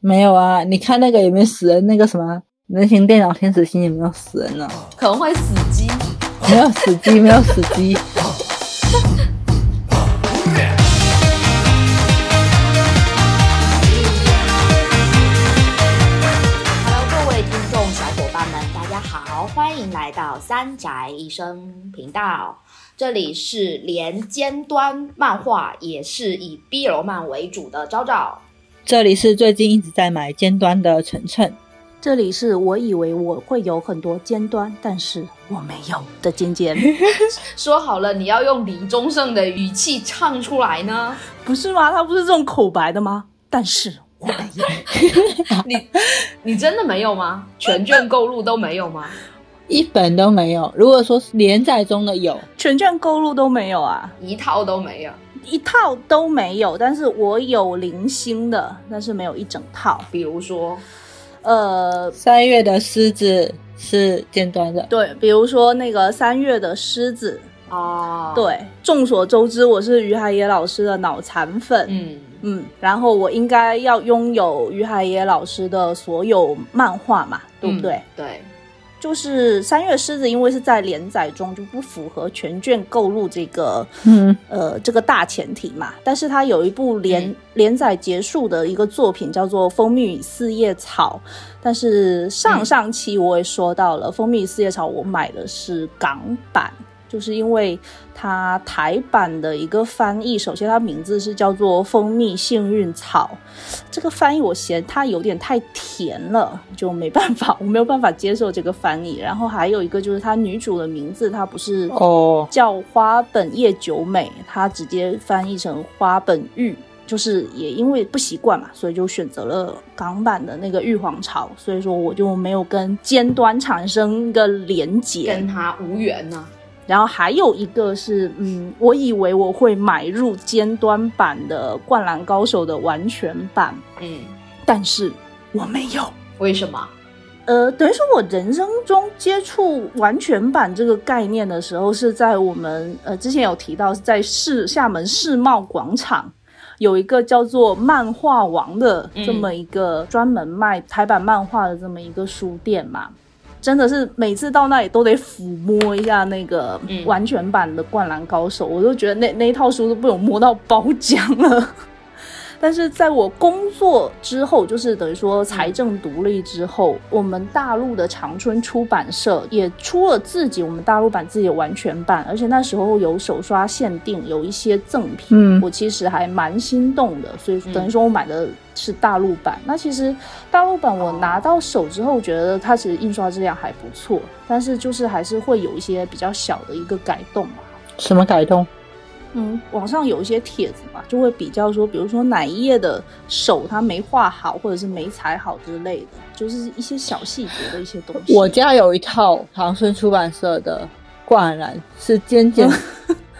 没有啊，你看那个有没有死人？那个什么人形电脑天使星有没有死人呢？可能会死机。没有死机，没有死机。Hello，各位听众小伙伴们，大家好，欢迎来到三宅医生频道。这里是连尖端漫画也是以 BL 漫为主的昭昭。这里是最近一直在买尖端的晨晨。这里是我以为我会有很多尖端，但是我没有的尖尖，说好了，你要用李宗盛的语气唱出来呢？不是吗？他不是这种口白的吗？但是我没有，你你真的没有吗？全卷购入都没有吗？一本都没有。如果说是连载中的有，全卷购入都没有啊，一套都没有。一套都没有。但是我有零星的，但是没有一整套。比如说，呃，三月的狮子是尖端的，对，比如说那个三月的狮子，哦，，对，众所周知，我是于海野老师的脑残粉。嗯，嗯，然后我应该要拥有于海野老师的所有漫画嘛，对不对？嗯对，就是三月狮子，因为是在连载中，就不符合全卷购入这个 嗯，呃这个大前提嘛。但是它有一部连、嗯连载结束的一个作品，叫做《蜂蜜与四叶草》。但是上上期我也说到了，蜂蜜与四叶草》我买的是港版。就是因为它台版的一个翻译，首先它名字是叫做蜂蜜幸运草，这个翻译我嫌它有点太甜了，就没办法，我没有办法接受这个翻译。然后还有一个就是它女主的名字，它不是哦，叫花本叶久美，它直接翻译成花本玉。就是也因为不习惯嘛，所以就选择了港版的那个玉皇朝，所以说我就没有跟尖端产生一个连接。跟他无缘呢、然后还有一个是，嗯，我以为我会买入尖端版的《灌篮高手》的完全版，嗯，但是我没有。为什么？呃，等于说我人生中接触完全版这个概念的时候，是在我们呃之前有提到，是在市厦门世贸广场有一个叫做漫画王的这么一个专门卖台版漫画的这么一个书店嘛。真的是每次到那里都得抚摸一下那个嗯完全版的《灌篮高手》我都觉得那那一套书都被我摸到包浆了。但是在我工作之后，就是等于说财政独立之后，我们大陆的长春出版社也出了自己我们大陆版自己的完全版，而且那时候有手刷限定，有一些赠品，嗯我其实还蛮心动的，所以等于说我买的是大陆版。那其实大陆版我拿到手之后，觉得它其实印刷质量还不错，但是就是还是会有一些比较小的一个改动嘛。什么改动？嗯，网上有一些帖子嘛，就会比较说，比如说哪一页的手他没画好，或者是没裁好之类的，就是一些小细节的一些东西。我家有一套长春出版社的《灌篮》，是尖尖，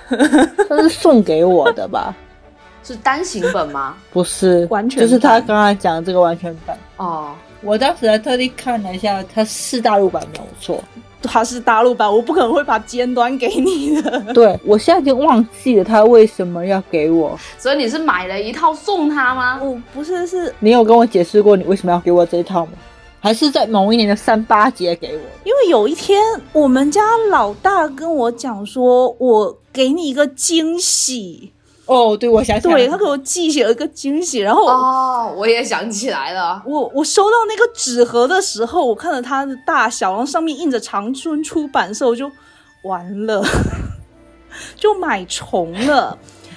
他是送给我的吧？是单行本吗？不是，完全就是他版刚才讲的这个完全版。哦，我当时还特地看了一下，它是大陆版没有错。它是大陆版，我不可能会把尖端给你的。对我现在已经忘记了他为什么要给我。所以你是买了一套送他吗？我不是是你有跟我解释过你为什么要给我这一套吗？还是在某一年的三八节给我？因为有一天我们家老大跟我讲说，我给你一个惊喜，哦，对，我想起来了对他给我寄写了一个惊喜，然后哦，我也想起来了。我我收到那个纸盒的时候，我看了它的大小，然后上面印着长春出版社，我就完了，就买重了。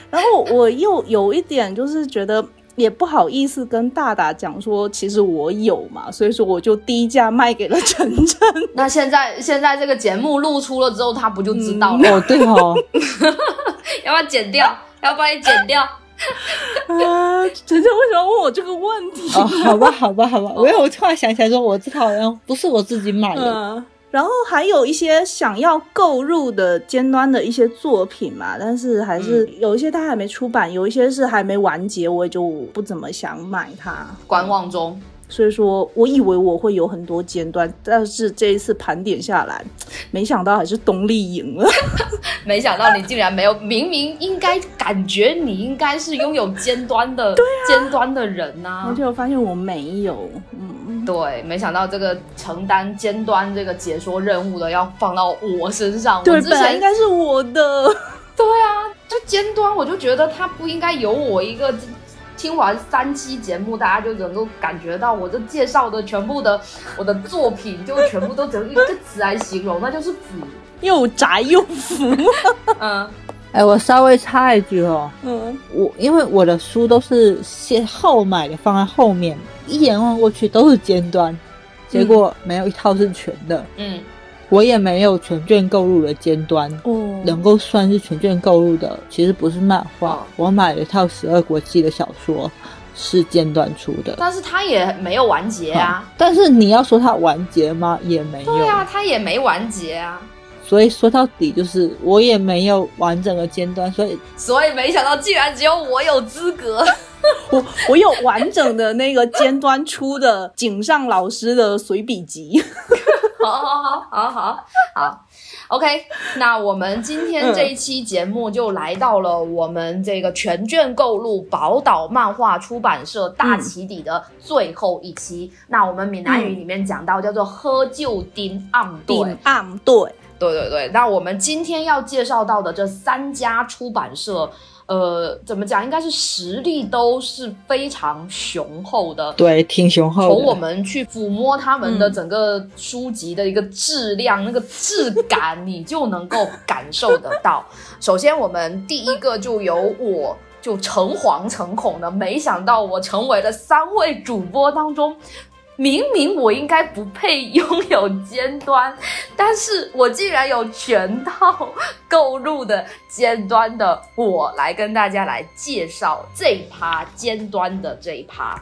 然后我又有一点就是觉得也不好意思跟大大讲说，其实我有嘛，所以说我就低价卖给了晨晨。那现在现在这个节目录出了之后，他不就知道了？哦，对哦，要不要剪掉？要帮你剪掉？啊，晨晨为什么要问我这个问题？哦，好吧，好吧，好吧，我有突然想起来说，我这套好像不是我自己买的。嗯，然后还有一些想要购入的尖端的一些作品嘛，但是还是有一些它还没出版，有一些是还没完结，我也就不怎么想买它。观望中。所以说我以为我会有很多尖端，但是这一次盘点下来，没想到还是东丽赢了。没想到你竟然没有，明明应该感觉你应该是拥有尖端的 尖端的人呐、而且我发现我没有，嗯，对，没想到这个承担尖端这个解说任务的要放到我身上。对，本来前应该是我的。对啊，就尖端，我就觉得他不应该有我一个。听完三期节目，大家就能够感觉到我这介绍的全部的我的作品，就全部都只用一个词来形容，那就是腐。又宅又腐，嗯，哎，我稍微插一句哦，嗯，我因为我的书都是先后买的，放在后面，一眼望过去都是尖端，结果没有一套是全的，嗯，我也没有全卷购入的尖端。哦，能够算是全卷购入的，其实不是漫画，哦我买了一套十二国际的小说，是尖端出的。但是它也没有完结啊。但是你要说它完结吗？也没有。对啊，它也没完结啊。所以说到底就是我也没有完整的尖端，所以所以没想到，竟然只有我有资格。我我有完整的那个尖端出的井上老师的随笔集。好好好好好好，OK，那我们今天这一期节目就来到了我们这个全卷购入宝岛漫画出版社大起底的最后一期。那我们闽南语里面讲到叫做“喝酒丁暗对”，顶暗对，对对对，那我们今天要介绍到的这三家出版社，呃，怎么讲？应该是实力都是非常雄厚的。对，挺雄厚的。从我们去抚摸他们的整个书籍的一个质量、那个质感，你就能够感受得到。首先，我们第一个就由我就诚惶诚恐的，没想到我成为了三位主播当中。明明我应该不配拥有尖端，但是我竟然有全套购入的尖端的，我来跟大家来介绍这一趴尖端的这一趴。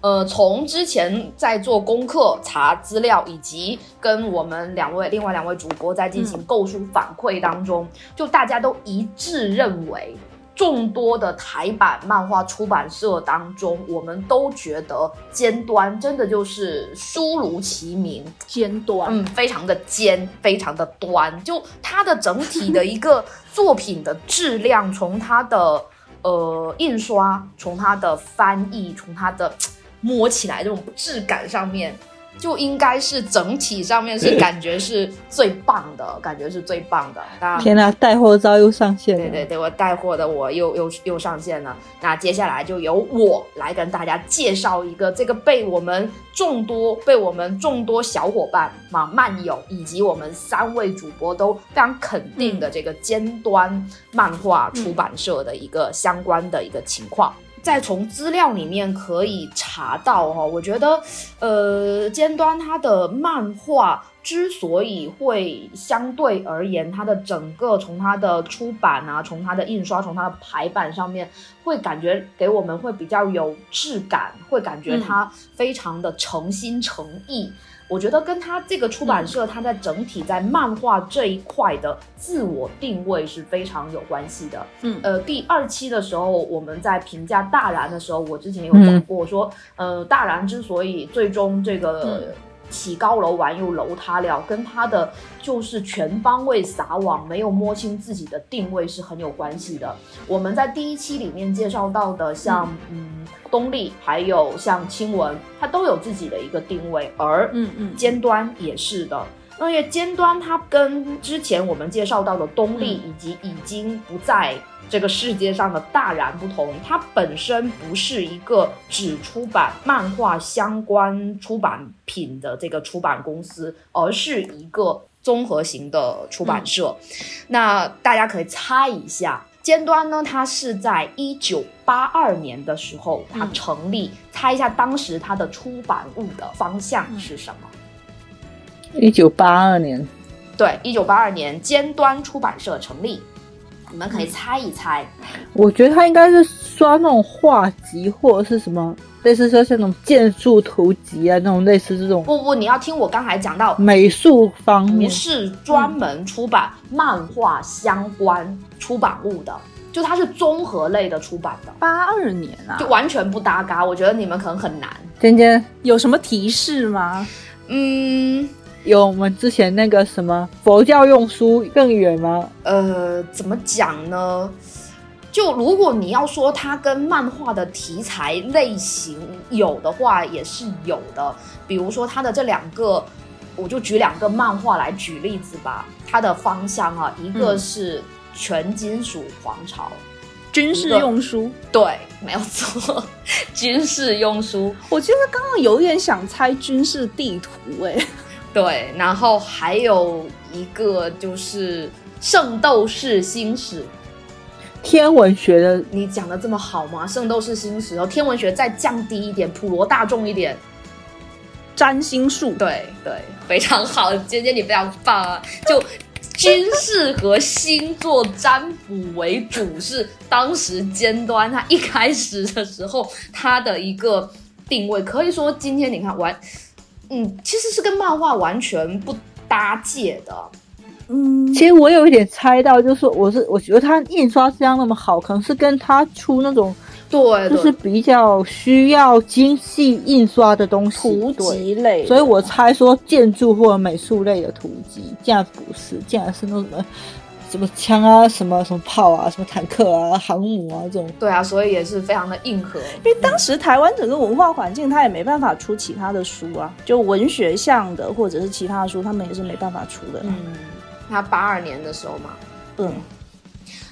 呃，从之前在做功课、查资料，以及跟我们两位另外两位主播在进行购书反馈当中，就大家都一致认为，众多的台版漫画出版社当中，我们都觉得尖端真的就是书如其名，尖端，嗯，非常的尖，非常的端，就它的整体的一个作品的质量，从它的呃印刷，从它的翻译，从它的摸起来这种质感上面，就应该是整体上面是感觉是最棒的，感觉是最棒的。那天哪，带货招又上线了。对对对，我带货的我又又又上线了。那接下来就由我来跟大家介绍一个这个被我们众多被我们众多小伙伴嘛漫友以及我们三位主播都非常肯定的这个尖端漫画出版社的一个相关的一个情况。再从资料里面可以查到哈、哦，我觉得，呃，尖端它的漫画之所以会相对而言，它的整个从它的出版啊，从它的印刷，从它的排版上面，会感觉给我们会比较有质感，会感觉它非常的诚心诚意。我觉得跟他这个出版社，他在整体在漫画这一块的自我定位是非常有关系的。嗯呃，第二期的时候，我们在评价大然的时候，我之前有讲过说，呃，大然之所以最终这个。嗯起高楼完又楼塌了，跟他的就是全方位撒网，没有摸清自己的定位是很有关系的。我们在第一期里面介绍到的，像嗯东丽，还有像青文，它都有自己的一个定位，而嗯嗯，尖端也是的。因为尖端它跟之前我们介绍到的东丽以及已经不在这个世界上的大然不同，它本身不是一个只出版漫画相关出版品的这个出版公司，而是一个综合型的出版社。那大家可以猜一下。尖端呢，它是在一九八二年的时候它嗯成立，猜一下当时它的出版物的方向是什么？一九八二年，对，一九八二年尖端出版社成立，你们可以猜一猜。我觉得他应该是刷那种画集或者是什么，类似说像那种剑术图集啊，那种类似这种不不，你要听我刚才讲到，美术方面不面。是专门出版漫画相关出版物的，就就它是综合类的出版的，八二年啊就，完全不搭嘎。我觉得你们可能很难。尖尖有什么提示吗？嗯，有我们之前那个什么佛教用书更远吗？呃，怎么讲呢？就如果你要说它跟漫画的题材类型有的话，也是有的。比如说它的这两个，我就举两个漫画来举例子吧。它的方向啊，一个是全金属皇朝，军事用书，对，没有错，军事用书，我其实刚刚有点想猜军事地图、哎，对，然后还有一个就是《圣斗士星矢》。天文学的你讲的这么好吗？《圣斗士星矢》哦，天文学再降低一点，普罗大众一点，占星术，对对，非常好，姐姐你非常棒啊！就军事和星座占卜为主，是当时尖端它一开始的时候它的一个定位，可以说今天你看完，嗯，其实是跟漫画完全不搭界的。嗯，其实我有一点猜到，就是说我是我觉得它印刷质量那么好，可能是跟他出那种对，就是比较需要精细印刷的东西图对。集类，所以我猜说建筑或者美术类的图集，竟然不是，竟然是那种什么什么枪啊、什么什么炮啊、什么坦克啊、航母啊这种。对啊，所以也是非常的硬核。因为当时台湾整个文化环境，他也没办法出其他的书啊，就文学向的或者是其他的书，他们也是没办法出的。嗯，他八二年的时候嘛，嗯，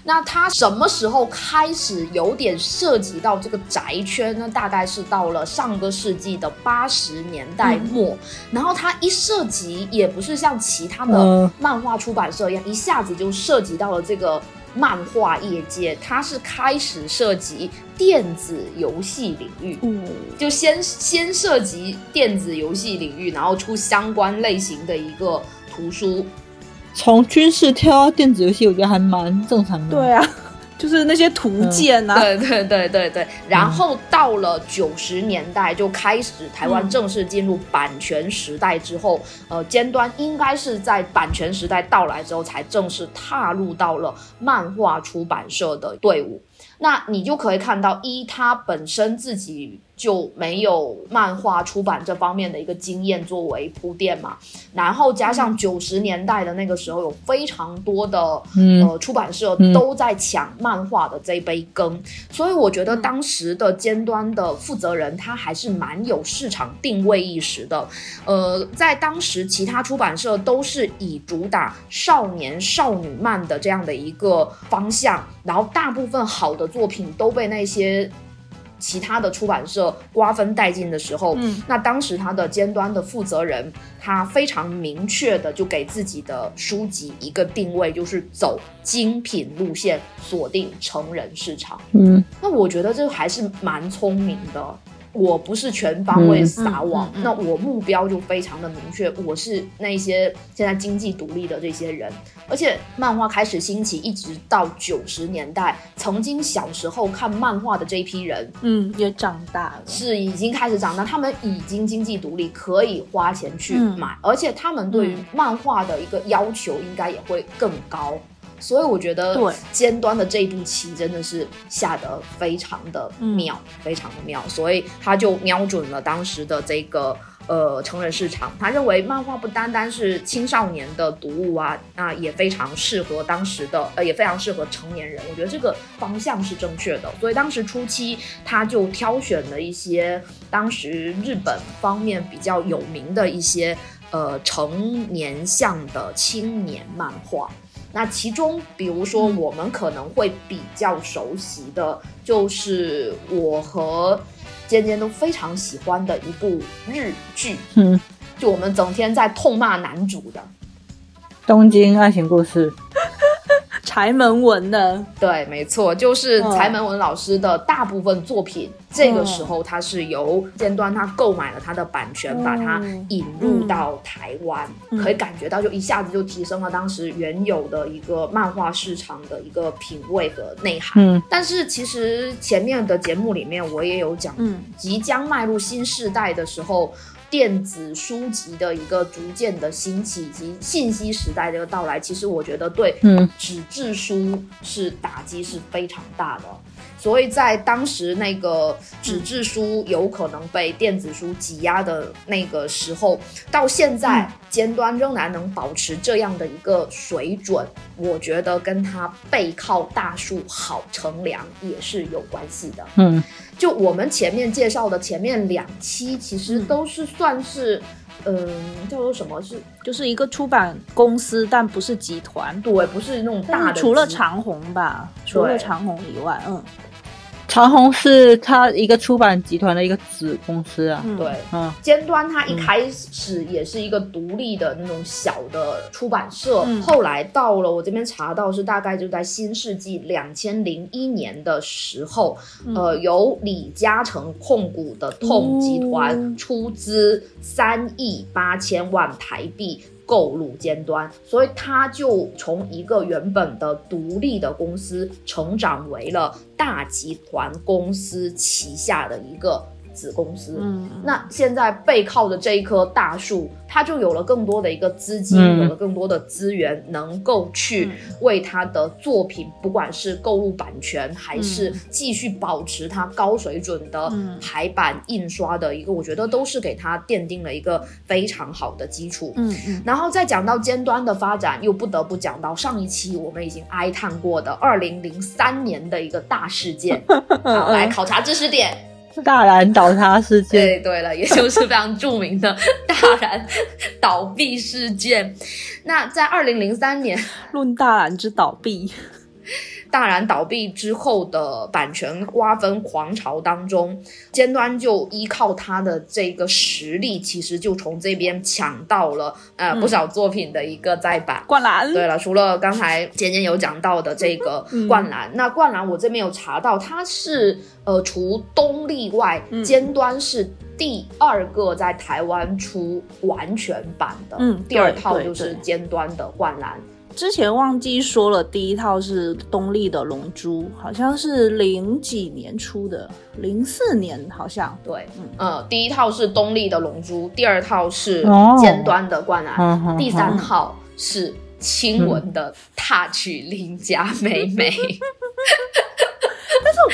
那它什么时候开始有点涉及到这个宅圈呢？大概是到了上个世纪的八十年代末，然后它一涉及也不是像其他的嗯漫画出版社一样，一下子就涉及到了这个漫画业界，它是开始涉及电子游戏领域。嗯，就先先涉及电子游戏领域，然后出相关类型的一个图书，从军事跳到电子游戏，我觉得还蛮正常的。对啊，就是那些图鉴啊，对对对对对。然后到了九十年代，就开始台湾正式进入版权时代之后，呃，尖端应该是在版权时代到来之后，才正式踏入到了漫画出版社的队伍。那你就可以看到，一他本身自己就没有漫画出版这方面的一个经验作为铺垫嘛，然后加上九十年代的那个时候，有非常多的、嗯。呃出版社嗯。都在抢漫画的这杯羹，所以我觉得当时的尖端的负责人他还是蛮有市场定位意识的。呃，在当时其他出版社都是以主打少年少女漫的这样的一个方向，然后大部分好的作品都被那些。其他的出版社瓜分殆尽的时候，嗯那当时他的尖端的负责人，他非常明确的就给自己的书籍一个定位，就是走精品路线，锁定成人市场。嗯，那我觉得这还是蛮聪明的。我不是全方位撒网，那我目标就非常的明确，我是那些现在经济独立的这些人。而且漫画开始兴起，一直到九十年代，曾经小时候看漫画的这一批人，嗯，也长大了，是已经开始长大，他们已经经济独立，可以花钱去嗯买，而且他们对于漫画的一个要求应该也会更高。所以我觉得对尖端的这一步棋真的是下得非常的妙，非常的妙，所以他就瞄准了当时的这个呃成人市场。他认为漫画不单单是青少年的读物啊，那也非常适合当时的呃，也非常适合成年人。我觉得这个方向是正确的，所以当时初期他就挑选了一些当时日本方面比较有名的一些呃成年向的青年漫画。那其中，比如说我们可能会比较熟悉的，就是我和尖尖都非常喜欢的一部日剧，嗯，就我们整天在痛骂男主的。东京爱情故事，柴门文的，对，没错，就是嗯。柴门文老师的大部分作品，这个时候他是由尖端他购买了他的版权，嗯把它引入到台湾，嗯。可以感觉到就一下子就提升了当时原有的一个漫画市场的一个品味和内涵。嗯。但是其实前面的节目里面我也有讲，嗯。即将迈入新时代的时候。电子书籍的一个逐渐的兴起以及信息时代的一个到来，其实我觉得对嗯纸质书是打击是非常大的。所以在当时那个纸质书有可能被电子书挤压的那个时候，到现在尖端仍然能保持这样的一个水准，我觉得跟它背靠大树好乘凉也是有关系的。嗯。就我们前面介绍的前面两期，其实都是算是，嗯、叫做什么？是就是一个出版公司，但不是集团。对，不是那种大的除了长虹吧，除了长虹以外，嗯，长虹是它一个出版集团的一个子公司啊。嗯对。嗯尖端它一开始也是一个独立的那种小的出版社，嗯后来到了我这边查到是大概就在新世纪两千零一年的时候，嗯呃，由李嘉诚控股的痛集团哦出资三亿八千万台币。购入尖端，所以它就从一个原本的独立的公司，成长为了大集团公司旗下的一个子公司。嗯，那现在背靠着这一棵大树，它就有了更多的一个资金，嗯有了更多的资源，能够去为他的作品，不管是购入版权，还是继续保持它高水准的嗯排版印刷的一个，我觉得都是给它奠定了一个非常好的基础。嗯嗯然后再讲到尖端的发展，又不得不讲到上一期我们已经哀叹过的二零零三年的一个大事件。好，来考察知识点。大然倒塌事件。对对了，也就是非常著名的 大然倒闭事件。那在二零零三年论大然之倒闭，大然倒闭之后的版权瓜分狂潮当中，尖端就依靠它的这个实力，其实就从这边抢到了呃、不少作品的一个再版。灌篮，对了，除了刚才简简有讲到的这个嗯。灌篮，那灌篮我这边有查到，它是呃除东立外，嗯。尖端是第二个在台湾出完全版的，嗯第二套就是尖端的灌篮。之前忘记说了，第一套是东立的《龙珠》，好像是零几年出的，零四年好像。对，嗯。呃，第一套是东立的龙珠，第二套是哦。尖端的灌篮，第三套是亲吻的踏曲邻家妹妹。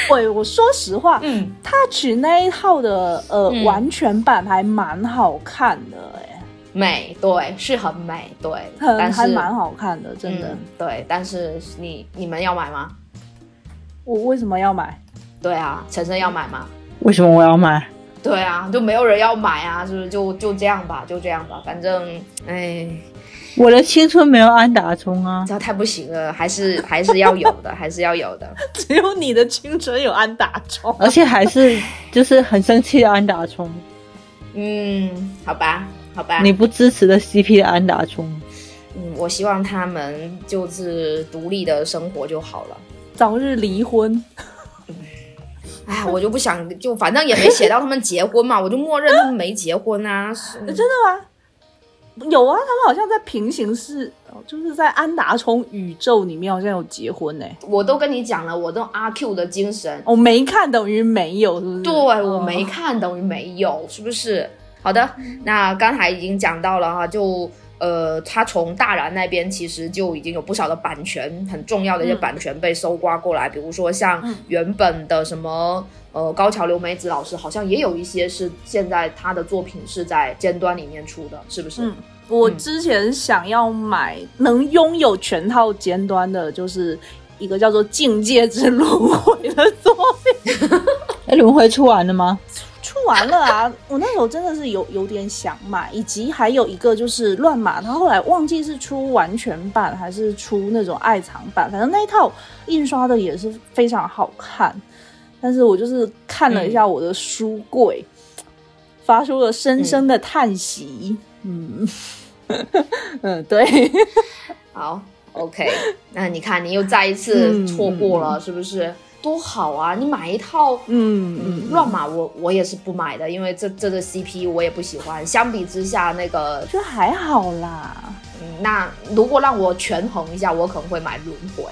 喂，我说实话，嗯，踏取那一套的呃、嗯。完全版还蛮好看的、哎，美，对，是很美，对，很但是还蛮好看的，真的。嗯对，但是你你们要买吗？我为什么要买？对啊，晨晨要买吗？为什么我要买？对啊，就没有人要买啊，是不是？就就这样吧，就这样吧，反正，哎，我的青春没有安达充啊！这太不行了，还是还是要有的，还是要有的。只有你的青春有安打充。而且还是就是很生气的安达充，嗯，好吧，好吧，你不支持的 CP 的安达充，嗯，我希望他们就是独立的生活就好了。早日离婚。哎，我就不想，就反正也没写到他们结婚嘛，我就默认他们没结婚啊。是 真的吗？有啊，他们好像在平行世，哦就是在安达充宇宙里面好像有结婚呢、我都跟你讲了，我这种阿 Q 的精神，我、没看等于没有，是不是？对我哦没看等于没有，是不是？好的，那刚才已经讲到了哈，就呃，他从大然那边其实就已经有不少的版权，很重要的一些嗯版权被搜刮过来，比如说像嗯原本的什么。呃，高桥留美子老师好像也有一些是现在他的作品是在尖端里面出的，是不是？嗯我之前想要买能拥有全套尖端的，就是一个叫做《境界之轮回》的作品。哎，轮回出完了吗？出完了啊！我那时候真的是有有点想买，以及还有一个就是乱码，他后来忘记是出完全版还是出那种爱藏版，反正那一套印刷的也是非常好看。但是我就是看了一下我的书柜，发出了深深的叹息。嗯嗯，对，好，OK，那你看你又再一次嗯错过了，是不是？多好啊！你买一套嗯嗯，乱码我我也是不买的，因为这这个 CP 我也不喜欢。相比之下，那个就还好啦。嗯，那如果让我权衡一下，我可能会买轮回，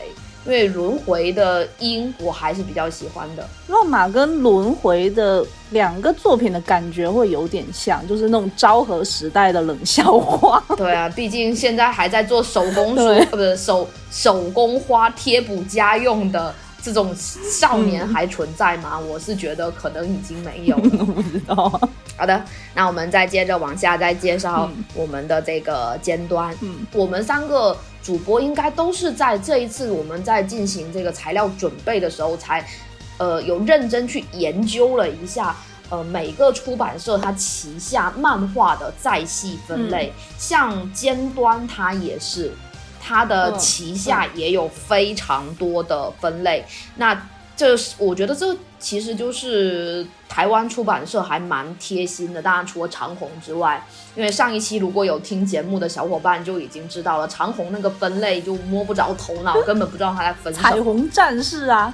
因因为轮回的音我还是比较喜欢的。乱马跟轮回的两个作品的感觉会有点像，就是那种昭和时代的冷笑话。对啊，毕竟现在还在做手工书，不是手手工花贴补家用的这种少年还存在吗？我是觉得可能已经没有了。不知道。好的，那我们再接着往下再介绍我们的这个尖端。嗯，我们三个主播应该都是在这一次我们在进行这个材料准备的时候才，呃，有认真去研究了一下。呃，每个出版社它旗下漫画的再细分类，像尖端它也是，它的嗯旗下也有非常多的分类。那这是我觉得这其实就是台湾出版社还蛮贴心的。当然，除了长虹之外，因为上一期如果有听节目的小伙伴就已经知道了，长虹那个分类就摸不着头脑，根本不知道他在分什么。彩虹战士啊，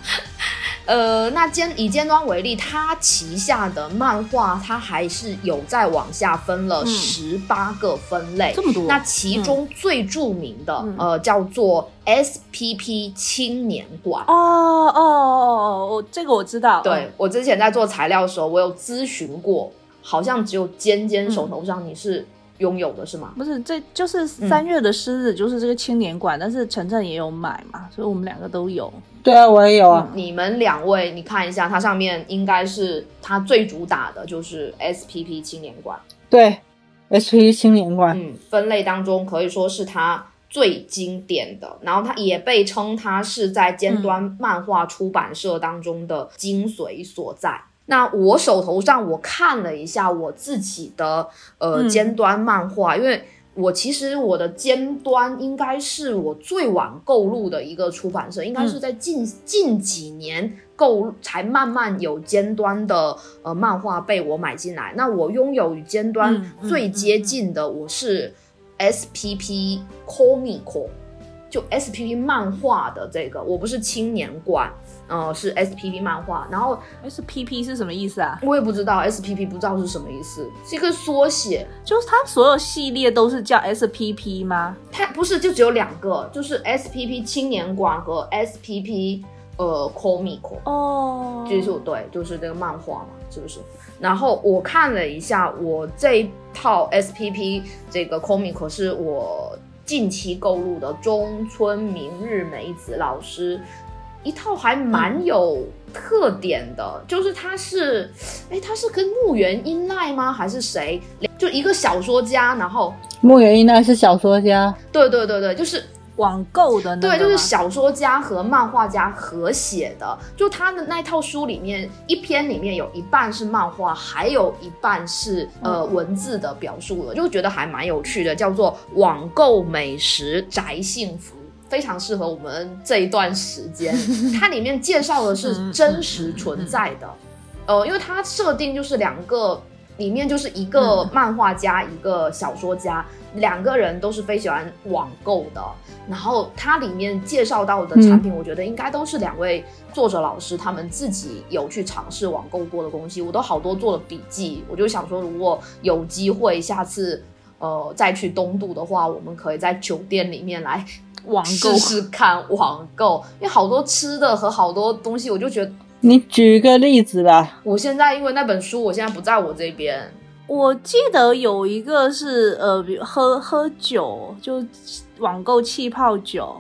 呃，那尖以尖端为例，它旗下的漫画，它还是有在往下分了嗯十八个分类。这么多那其中最著名的，嗯呃，叫做 SPP 青年馆。哦哦哦哦，我这个我知道。对我之前在做材料的时候，我有咨询过，好像只有尖尖手头上你是拥有的，是吗？不是，这就是三月的狮子，就是这个青年馆，但是晨晨也有买嘛，所以我们两个都有。对啊，我也有啊。你们两位，你看一下，它上面应该是它最主打的就是 SPP 青年馆。对，SP 青年馆，嗯，分类当中可以说是它最经典的，然后它也被称它是在尖端漫画出版社当中的精髓所在。那我手头上我看了一下我自己的呃嗯。尖端漫画，因为我其实我的尖端应该是我最晚购入的一个出版社，应该是在近、近几年购才慢慢有尖端的呃漫画被我买进来。那我拥有与尖端最接近的，我是 SPP Comico，就 SPP 漫画的这个，我不是青年馆，呃，是 SPP 漫画，然后 SPP 是什么意思啊？我也不知道 SPP 不知道是什么意思，是一个缩写。就是它所有系列都是叫 SPP 吗？它不是就只有两个，就是 SPP 青年馆和 SPP 呃 Comico，哦，就是对，就是这个漫画嘛，是不是？然后我看了一下，我这一套 SPP 这个 Comico 是我近期购入的中村明日美子老师一套还蛮有特点的，就是它是，哎，它是跟木原英奈吗？还是谁？就一个小说家，然后木原英奈是小说家，对对对对，就是网购的那个对，就是小说家和漫画家合写的。就他的那套书里面，一篇里面有一半是漫画，还有一半是呃文字的表述的，就觉得还蛮有趣的，叫做“网购美食宅幸福”。非常适合我们这一段时间，它里面介绍的是真实存在的，呃，因为它设定就是两个，里面就是一个漫画家，一个小说家，两个人都是非常喜欢网购的。然后它里面介绍到的产品，我觉得应该都是两位作者老师他们自己有去尝试网购过的东西，我都好多做了笔记。我就想说，如果有机会下次呃再去东渡的话，我们可以在酒店里面来网购试试看网购，因为好多吃的和好多东西，我就觉得你举一个例子吧。我现在因为那本书，我现在不在我这边，我记得有一个是呃，比如喝喝酒，就网购气泡酒，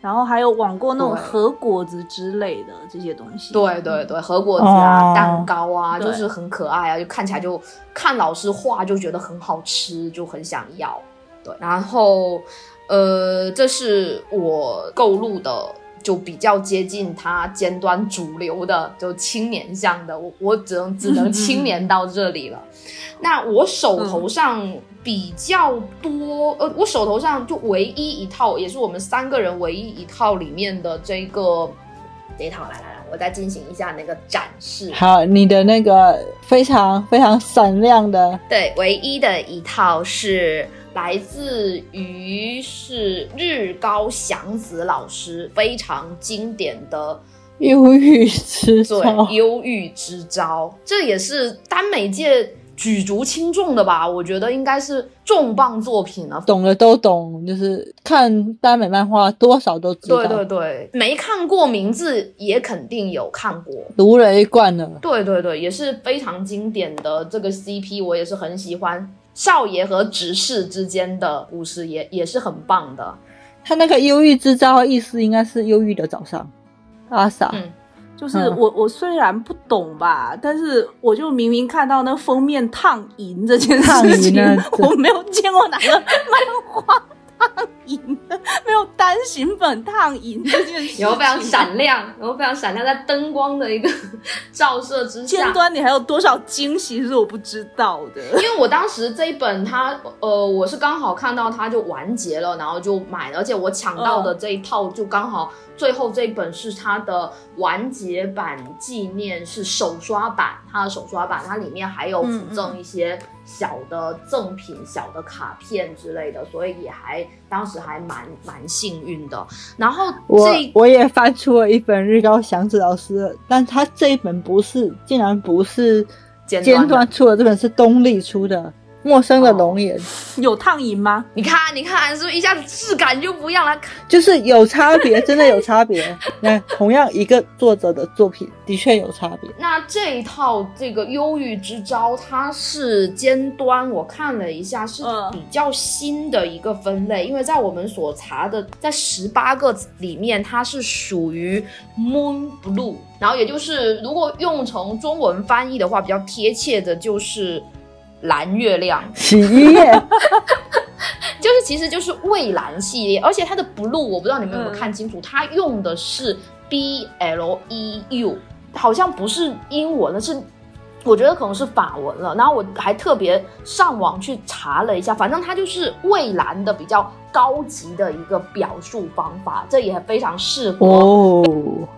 然后还有网购那种对核果子之类的这些东西。对对对，和果子啊、哦蛋糕啊，就是很可爱啊，就看起来就看老师画就觉得很好吃，就很想要。对，然后呃，这是我购入的。就比较接近它尖端主流的，就青年向的，我我只能只能青年到这里了。那我手头上比较多，呃，我手头上就唯一一套，也是我们三个人唯一一套里面的这个这一套，来来来，我再进行一下那个展示。好，你的那个非常非常闪亮的，对，唯一的一套是来自于是日高祥子老师非常经典的忧郁之对，忧郁之招，这也是耽美界举足轻重的吧，我觉得应该是重磅作品了。懂的都懂，就是看耽美漫画多少都知道。对对对，没看过名字也肯定有看过，如雷贯耳。对对对，也是非常经典的这个 CP，我也是很喜欢。少爷和执事之间的故事也也是很棒的。他那个忧郁之招意思应该是忧郁的早上。阿萨。嗯，就是我我虽然不懂吧，但是我就明明看到那封面烫银这件事情，我没有见过哪个漫画。烫 银没有单行本烫银这件事，然后非常闪亮，然后非常闪亮，在灯光的一个照射之下，尖端你还有多少惊喜是我不知道的。因为我当时这一本它，呃，我是刚好看到它就完结了，然后就买了，而且我抢到的这一套就刚好。最后这一本是它的完结版纪念，是手刷版。它的手刷版，它里面还有附赠一些小的赠品、小的卡片之类的，所以也还当时还蛮蛮幸运的。然后我我也翻出了一本日高祥子老师，但他这一本不是，竟然不是尖端出的，这本是东立出的。陌生的龙眼有烫银吗？你看，你看，是不是一下子质感就不一样了？就是有差别，真的有差别。那同样一个作者的作品，的确有差别。那这一套这个忧郁之招，它是尖端，我看了一下，是比较新的一个分类，因为在我们所查的，在十八个里面，它是属于 Moon Blue，然后也就是如果用成中文翻译的话，比较贴切的就是。蓝月亮洗衣液，就是其实就是蔚蓝系列，而且它的 blue 我不知道你们有没有看清楚，它用的是 B L E U，好像不是英文的，是我觉得可能是法文了。然后我还特别上网去查了一下，反正它就是蔚蓝的比较高级的一个表述方法，这也非常适合哦，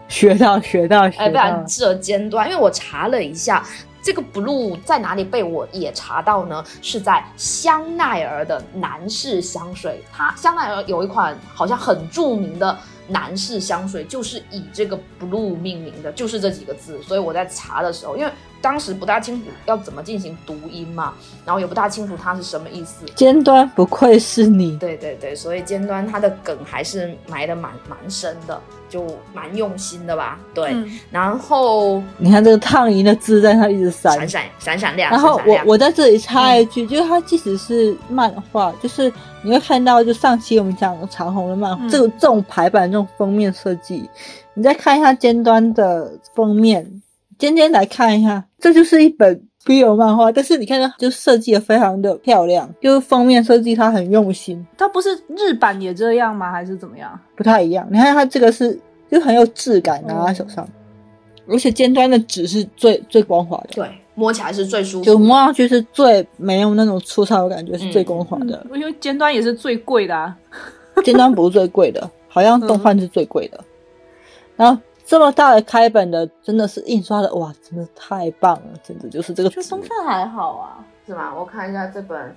学到学到，哎，非常适合尖端，因为我查了一下。这个 blue 在哪里被我也查到呢？是在香奈儿的男士香水，它香奈儿有一款好像很著名的男士香水，就是以这个 blue 命名的，就是这几个字。所以我在查的时候，因为。当时不大清楚要怎么进行读音嘛，然后也不大清楚它是什么意思。尖端不愧是你，对对对，所以尖端它的梗还是埋的蛮蛮深的，就蛮用心的吧。对，然后你看这个烫银的字在它一直闪闪闪闪闪亮。然后我我在这里插一句，就是它即使是漫画，就是你会看到，就上期我们讲的长虹的漫画，这个这种排版这种封面设计，你再看一下尖端的封面。尖尖来看一下，这就是一本 BL 漫画，但是你看它就设计的非常的漂亮，就是封面设计它很用心。它不是日版也这样吗？还是怎么样？不太一样。你看它这个是就很有质感，拿在手上，而且尖端的纸是最最光滑的，对，摸起来是最舒服，就摸上去是最没有那种粗糙的感觉，是最光滑的。因为尖端也是最贵的啊，尖端不是最贵的，好像动漫是最贵的，然后。这么大的开本的，真的是印刷的哇，真的太棒了，真的就是这个。就风范还好啊，是吗？我看一下这本，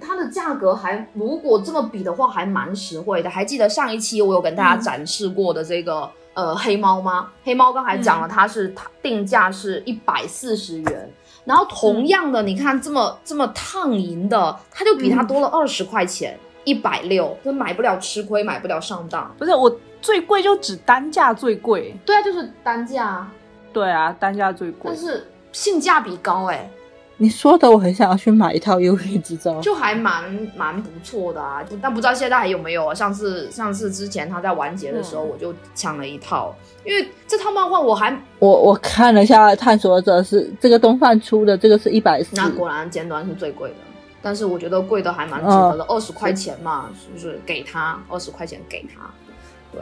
它的价格还如果这么比的话，还蛮实惠的。还记得上一期我有跟大家展示过的这个呃黑猫吗？黑猫刚才讲了，它是它定价是一百四十元，然后同样的，你看这么这么烫银的，它就比它多了二十块钱，一百六，就买不了吃亏，买不了上当。不是我。最贵就指单价最贵，对啊，就是单价，对啊，单价最贵，但是性价比高哎。你说的我很想要去买一套优惠之招，就还蛮蛮不错的啊，但不知道现在还有没有啊？上次上次之前他在完结的时候，我就抢了一套，因为这套漫画我还我我看了一下，探索者是这个东贩出的，这个是一百四，那果然尖端是最贵的，但是我觉得贵的还蛮值得的，二十块钱嘛，是不是？给他二十块钱给他？对，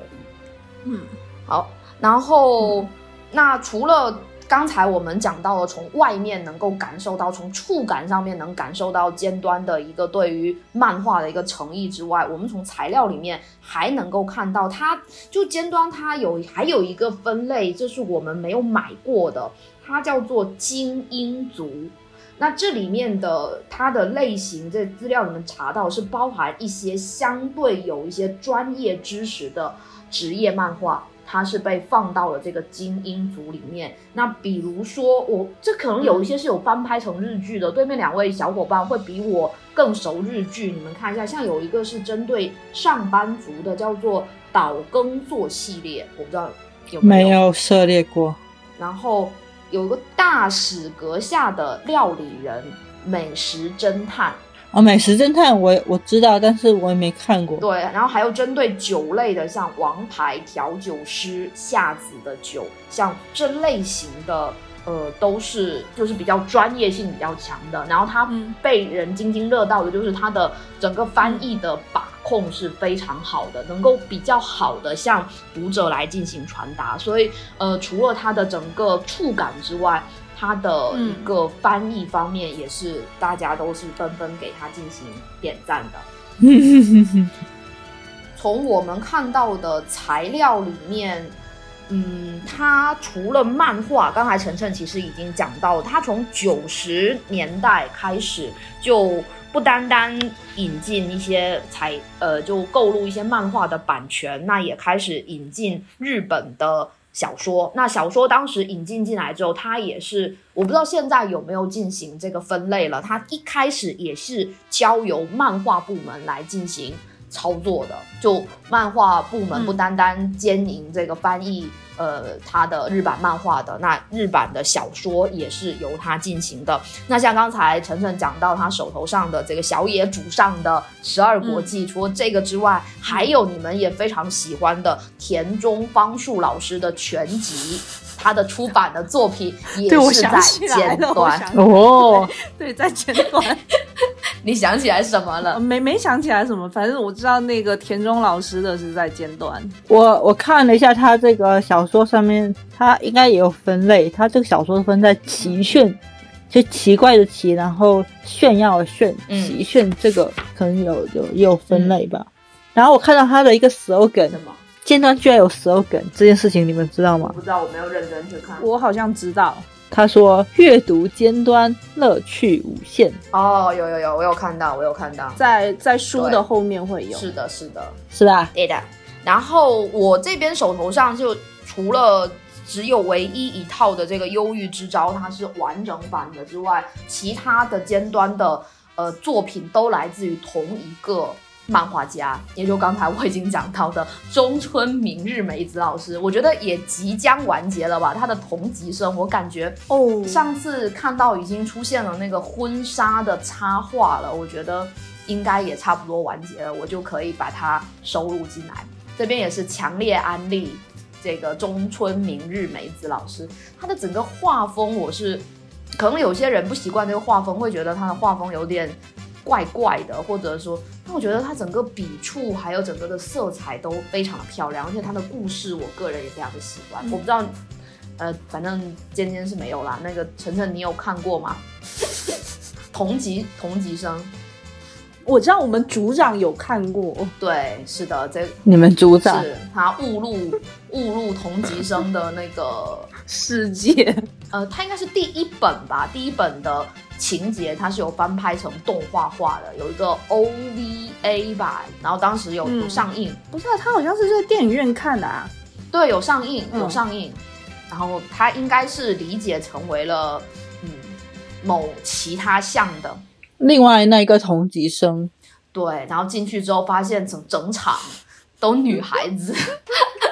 嗯，好，然后那除了刚才我们讲到了从外面能够感受到，从触感上面能感受到尖端的一个对于漫画的一个诚意之外，我们从材料里面还能够看到，它就尖端它有还有一个分类，这是我们没有买过的，它叫做精英族。那这里面的它的类型，在资料里面查到是包含一些相对有一些专业知识的职业漫画，它是被放到了这个精英组里面。那比如说我这可能有一些是有翻拍成日剧的，对面两位小伙伴会比我更熟日剧，你们看一下，像有一个是针对上班族的，叫做《岛耕作》系列，我不知道有没没有涉猎过。然后有一个大使阁下的料理人，美食侦探。哦，美食侦探我我知道，但是我也没看过。对，然后还有针对酒类的，像王牌调酒师夏子的酒，像这类型的，呃，都是就是比较专业性比较强的。然后它嗯被人津津乐道的，就是他的整个翻译的把控是非常好的，能够比较好的向读者来进行传达。所以，呃，除了它的整个触感之外，它的一个翻译方面也是大家都是纷纷给它进行点赞的。从我们看到的材料里面，嗯，它除了漫画，刚才晨晨其实已经讲到，它从九十年代开始就不单单引进一些才，呃，就购入一些漫画的版权，那也开始引进日本的。小说，那小说当时引进进来之后，它也是我不知道现在有没有进行这个分类了。它一开始也是交由漫画部门来进行操作的，就漫画部门不单单兼营这个翻译，呃，他的日版漫画的，那日版的小说也是由他进行的。那像刚才晨晨讲到他手头上的这个小野主上的《十二国记》，除了这个之外，还有你们也非常喜欢的田中方树老师的全集。他的出版的作品也对我是在想起来了，我尖端，哦，对，在尖端，你想起来什么呃了？没没想起来什么，反正我知道那个田中老师的是在尖端。我我看了一下他这个小说上面，他应该也有分类。他这个小说分在奇炫，就奇怪的奇，然后炫耀的炫，嗯奇炫这个可能有有也有分类吧。然后我看到他的一个 slogan，什么？尖端居然有 slogan 这件事情，你们知道吗？不知道，我没有认真去看。我好像知道，他说阅读尖端，乐趣无限。哦，有有有，我有看到，我有看到。在在书的后面会有。是的，是的，是吧？对的。然后我这边手头上就除了只有唯一一套的这个《忧郁之招》，它是完整版的之外，其他的尖端的呃作品都来自于同一个。漫画家，也就刚才我已经讲到的中村明日美子老师，我觉得也即将完结了吧。他的同级生，我感觉哦，上次看到已经出现了那个婚纱的插画了，我觉得应该也差不多完结了，我就可以把它收录进来。这边也是强烈安利这个中村明日美子老师，他的整个画风我是，可能有些人不习惯这个画风，会觉得他的画风有点怪怪的，或者说，但我觉得它整个笔触还有整个的色彩都非常的漂亮，而且它的故事我个人也非常的喜欢。我不知道，呃，反正尖尖是没有啦。那个晨晨，你有看过吗？同级同级生，我知道我们组长有看过，对，是的，这你们组长是他误入误入同级生的那个，世界呃，他应该是第一本吧，第一本的情节它是有翻拍成动画化的，有一个 OVA 吧，然后当时有上映，不是、啊，他好像是在电影院看的啊。对，有上映，嗯有上映，然后他应该是理解成为了嗯某其他项的，另外那一个同级生，对，然后进去之后发现整整场都女孩子，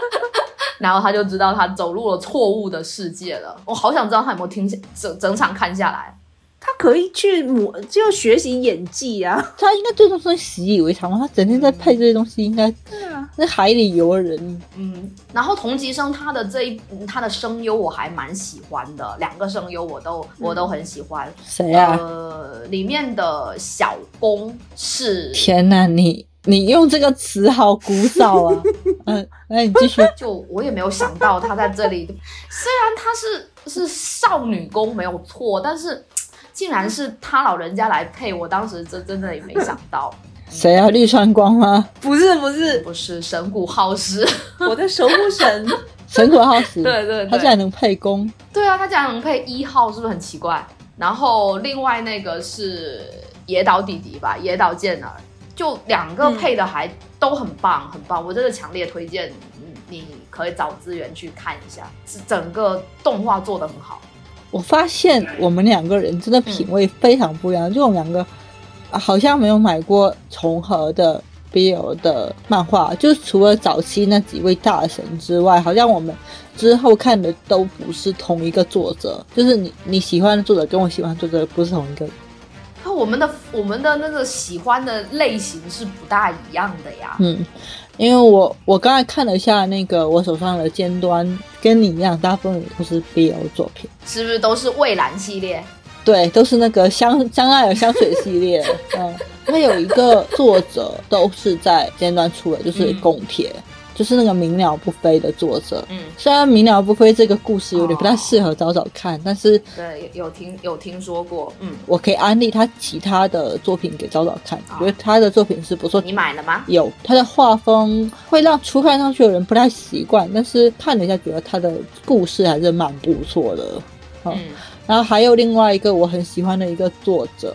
然后他就知道他走入了错误的世界了。我好想知道他有没有听下整整场看下来。他可以去模就学习演技啊。他应该对这种东西习以为常吧？他整天在配这些东西，应该对啊，那海里游人。嗯，然后同级生他的这一他的声优我还蛮喜欢的，两个声优我都我都很喜欢。谁啊？呃，里面的小公是天哪，你你用这个词好古早啊！嗯，那你继续。就我也没有想到他在这里，虽然他是是少女宫没有错，但是竟然是他老人家来配，我当时真真的也没想到，谁啊？绿川光吗？不是不是，不是神谷浩史，我的守护神。神谷浩史。对对对，他竟然能配攻，对啊，他竟然能配一号，是不是很奇怪？然后另外那个是野岛弟弟吧，野岛健儿，就两个配的还都很棒，很棒，我真的强烈推荐你你可以找资源去看一下，是整个动画做的很好。我发现我们两个人真的品味非常不一样，就我们两个、啊好像没有买过重合的 BL 的漫画，就是除了早期那几位大神之外，好像我们之后看的都不是同一个作者，就是你你喜欢的作者跟我喜欢的作者不是同一个。可我们的我们的那个喜欢的类型是不大一样的呀。嗯，因为我我刚才看了一下那个我手上的尖端，跟你一样，大部分都是 BL 作品。是不是都是蔚蓝系列？对，都是那个香香奈儿香水系列。嗯，它有一个作者都是在尖端出的，就是嗯宫铁，就是那个鸣鸟不飞的作者。嗯，虽然鸣鸟不飞这个故事有点不太适合早早看，但是对，有有听有听说过。嗯，我可以安利他其他的作品给早早看，觉得他的作品是不错。你买了吗？有他的画风会让初看上去的人不太习惯，但是看了一下，觉得他的故事还是蛮不错的。嗯，然后还有另外一个我很喜欢的一个作者，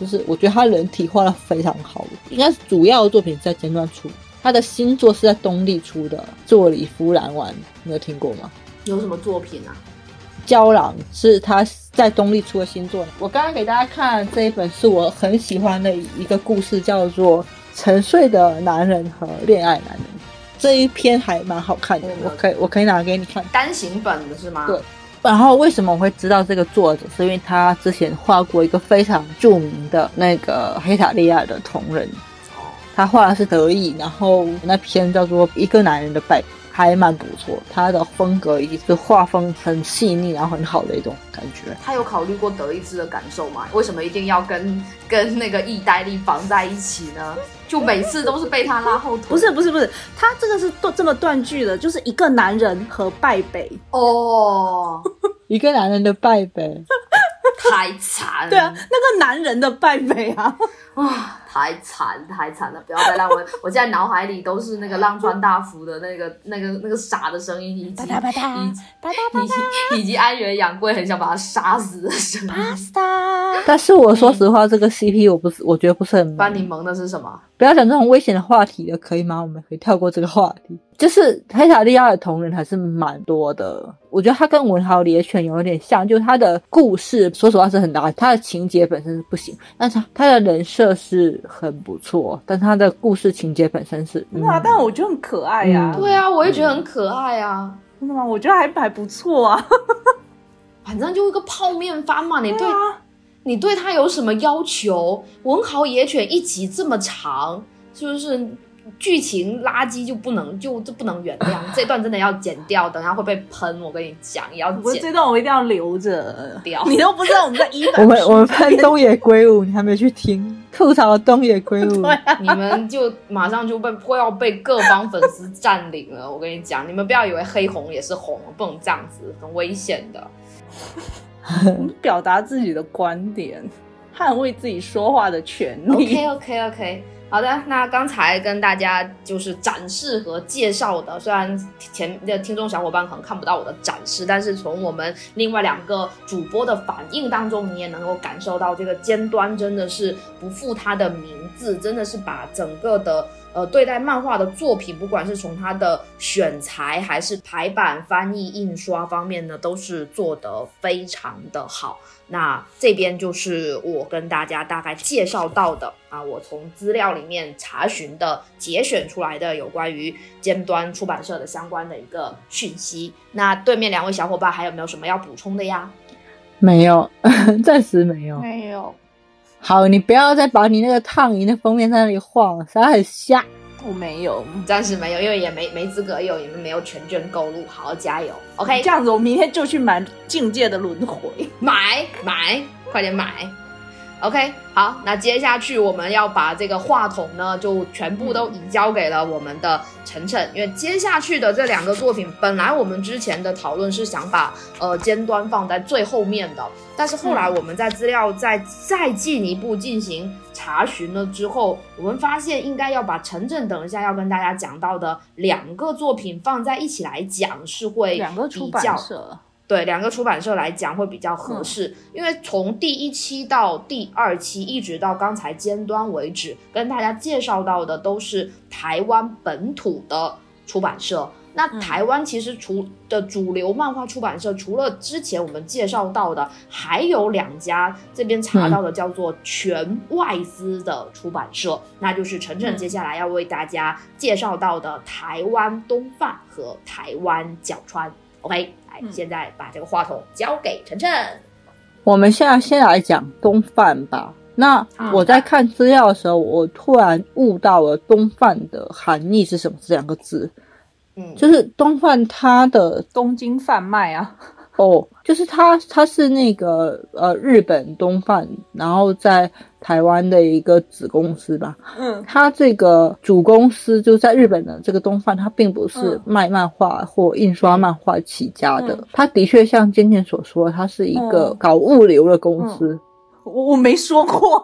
就是我觉得他人体画的非常好，应该是主要的作品在尖端出，他的新作是在东立出的《坐里夫兰丸》，你有听过吗？有什么作品啊？胶囊是他在东立出的新作。我刚刚给大家看这一本是我很喜欢的一个故事，叫做《沉睡的男人和恋爱男人》。这一篇还蛮好看的，我可以我可以拿给你看。单行本的是吗？对然后为什么我会知道这个作者？是因为他之前画过一个非常著名的那个黑塔利亚的同人，他画的是德意，然后那篇叫做《一个男人的拜》，还蛮不错。他的风格以及是画风很细腻，然后很好的一种感觉。他有考虑过德意志的感受吗？为什么一定要跟跟那个意大利绑在一起呢？就每次都是被他拉后腿。不是不是不是，他这个是断这么断句的，就是一个男人和败北。哦，一个男人的拜呗，太惨。对啊，那个男人的败北啊，啊，太惨太惨了！不要再让我，我现在脑海里都是那个浪川大辅的那个那个那个傻的声音，以及哒哒哒以及哒哒以及以及安原养贵很想把他杀死的声音。，pasta。但是我说实话，这个 CP 我不是，我觉得不是很班柠檬的是什么？不要讲这种危险的话题了，可以吗？我们可以跳过这个话题。就是黑塔利亚的同人还是蛮多的，我觉得他跟文豪猎犬有点像，就是他的故事，说实话是很大，他的情节本身是不行，但是他他的人设是很不错，但他的故事情节本身是，啊，但我觉得很可爱呀、嗯对啊，我也觉得很可爱啊。真的吗？我觉得还还不错啊。反正就一个泡面番嘛，你对啊，你对他有什么要求？文豪野犬一集这么长，是不是？剧情垃圾就不能就这不能原谅，这段真的要剪掉，等下会被喷。我跟你讲，也要剪这段我一定要留着掉。你都不知道我们在一本我们我们喷东野圭吾，你还没去听吐槽东野圭吾，啊，你们就马上就被会要被各方粉丝占领了。我跟你讲，你们不要以为黑红也是红，不能这样子，很危险的。表达自己的观点，捍卫自己说话的权利。OK OK OK，好的，那刚才跟大家就是展示和介绍的，虽然前的听众小伙伴可能看不到我的展示，但是从我们另外两个主播的反应当中，你也能够感受到这个尖端真的是不负它的名字，真的是把整个的。呃，对待漫画的作品，不管是从它的选材还是排版、翻译、印刷方面呢，都是做得非常的好。那这边就是我跟大家大概介绍到的啊，我从资料里面查询的节选出来的有关于尖端出版社的相关的一个讯息。那对面两位小伙伴还有没有什么要补充的呀？没有，暂时没有。没有，好，你不要再把你那个烫银的封面在那里晃，实在很瞎。我没有。暂时没有，因为也没没资格用，你们没有全卷购入，好好加油，OK？这样子，我明天就去买《境界的轮回》。买买，快点买。OK，好，那接下去我们要把这个话筒呢，就全部都移交给了我们的晨晨，因为接下去的这两个作品，本来我们之前的讨论是想把呃尖端放在最后面的，但是后来我们在资料再再进一步进行查询了之后，我们发现应该要把晨晨等一下要跟大家讲到的两个作品放在一起来讲，是会两个出版社，对两个出版社来讲会比较合适，因为从第一期到第二期，一直到刚才尖端为止，跟大家介绍到的都是台湾本土的出版社。那台湾其实除的主流漫画出版社，除了之前我们介绍到的，还有两家这边查到的叫做全外资的出版社，那就是晨晨接下来要为大家介绍到的台湾东贩和台湾角川。OK，来，现在把这个话筒交给晨晨。我们现在先来讲东贩吧。那我在看资料的时候，我突然悟到了东贩的含义是什么这两个字。嗯，就是东贩，它的东京贩卖啊，哦，就是他，他是那个呃日本东贩，然后在台湾的一个子公司吧。嗯，他这个主公司就在日本的这个东贩，他并不是卖漫画或印刷漫画起家的，他的确像今天所说，他是一个搞物流的公司。我我没说过。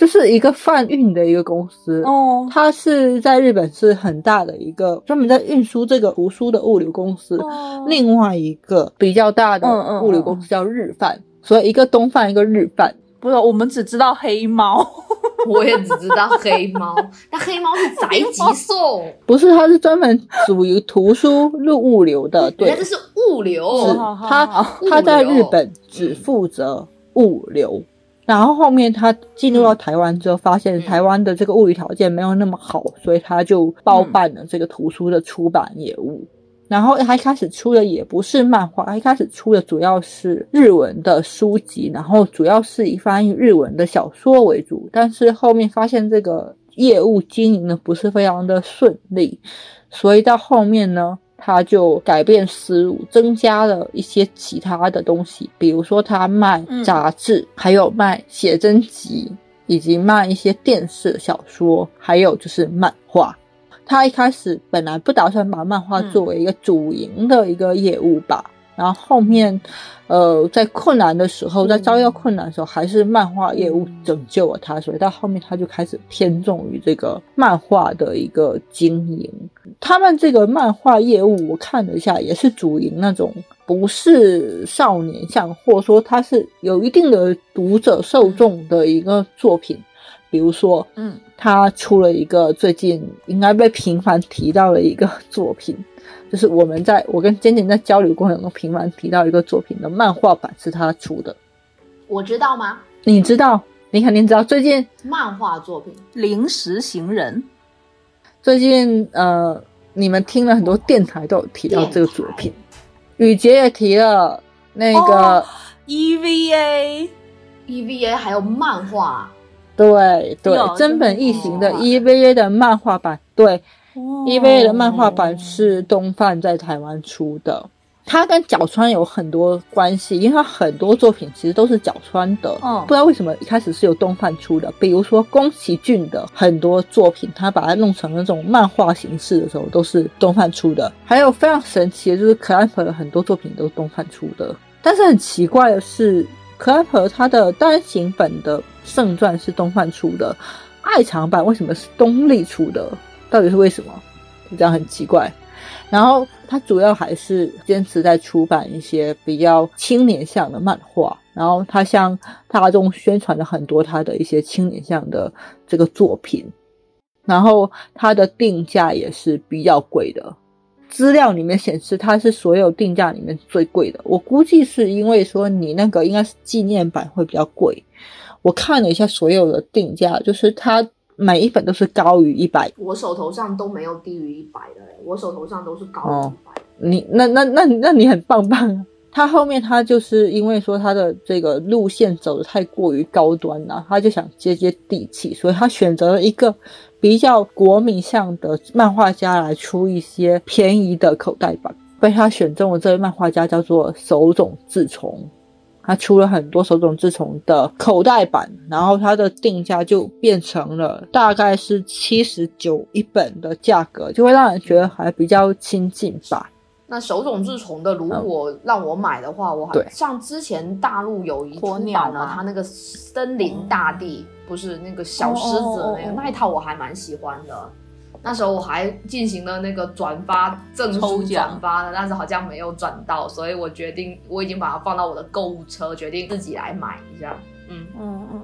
就是一个贩运的一个公司哦，它是在日本是很大的一个专门在运输这个图书的物流公司。另外一个比较大的物流公司叫日贩，所以一个东贩一个日贩。不是，我们只知道黑猫，我也只知道黑猫。那黑猫是宅急送，不是，它是专门属于图书入物流的。对，这是物流。是它，它在日本只负责物流。然后后面他进入到台湾之后，发现台湾的这个物理条件没有那么好，所以他就包办了这个图书的出版业务。然后他一开始出的也不是漫画，他一开始出的主要是日文的书籍，然后主要是以翻译日文的小说为主。但是后面发现这个业务经营的不是非常的顺利，所以到后面呢。他就改变思路，增加了一些其他的东西，比如说他卖杂志，还有卖写真集，以及卖一些电视小说，还有就是漫画。他一开始本来不打算把漫画作为一个主营的一个业务吧。然后后面，呃，在困难的时候，在遭遇困难的时候，还是漫画业务拯救了他，所以到后面他就开始偏重于这个漫画的一个经营。他们这个漫画业务，我看了一下，也是主营那种不是少年向，或者说它是有一定的读者受众的一个作品。比如说，嗯，他出了一个最近应该被频繁提到的一个作品。就是我们在我跟尖尖在交流过程中频繁提到一个作品的漫画版是他出的，我知道吗？你知道？你肯定知道。最近漫画作品《临时行人》，最近呃，你们听了很多电台都有提到这个作品，雨杰也提了那个 EVA，EVA 还有漫画，对对，真本异形的 EVA 的漫画版，对。EVA 的漫画版是东贩在台湾出的，它跟角川有很多关系，因为它很多作品其实都是角川的。嗯，不知道为什么一开始是由东贩出的，比如说宫崎骏的很多作品，他把它弄成那种漫画形式的时候，都是东贩出的。还有非常神奇的就是可爱婆的很多作品都是东贩出的，但是很奇怪的是，可爱婆它的单行本的圣传是东贩出的，爱藏版为什么是东立出的？到底是为什么？这样很奇怪。然后他主要还是坚持在出版一些比较青年向的漫画。然后他向大众宣传了很多他的一些青年向的这个作品。然后它的定价也是比较贵的。资料里面显示它是所有定价里面最贵的。我估计是因为说你那个应该是纪念版会比较贵。我看了一下所有的定价，就是它。每一本都是高于一百，我手头上都没有低于一百的，我手头上都是高于一百。你那那那那你很棒棒。他后面他就是因为说他的这个路线走的太过于高端了，他就想接接地气，所以他选择了一个比较国民向的漫画家来出一些便宜的口袋版。被他选中的这位漫画家叫做手冢治虫。他出了很多手冢治虫的口袋版，然后它的定价就变成了大概是七十九一本的价格，就会让人觉得还比较亲近吧。那手冢治虫的，如果让我买的话，我还像之前大陆有一出版的，他那个森林大地不是那个小狮子那个那一套，我还蛮喜欢的。那时候我还进行了那个转发证书转发的，但是好像没有转到，所以我决定我已经把它放到我的购物车，决定自己来买一下。嗯嗯嗯。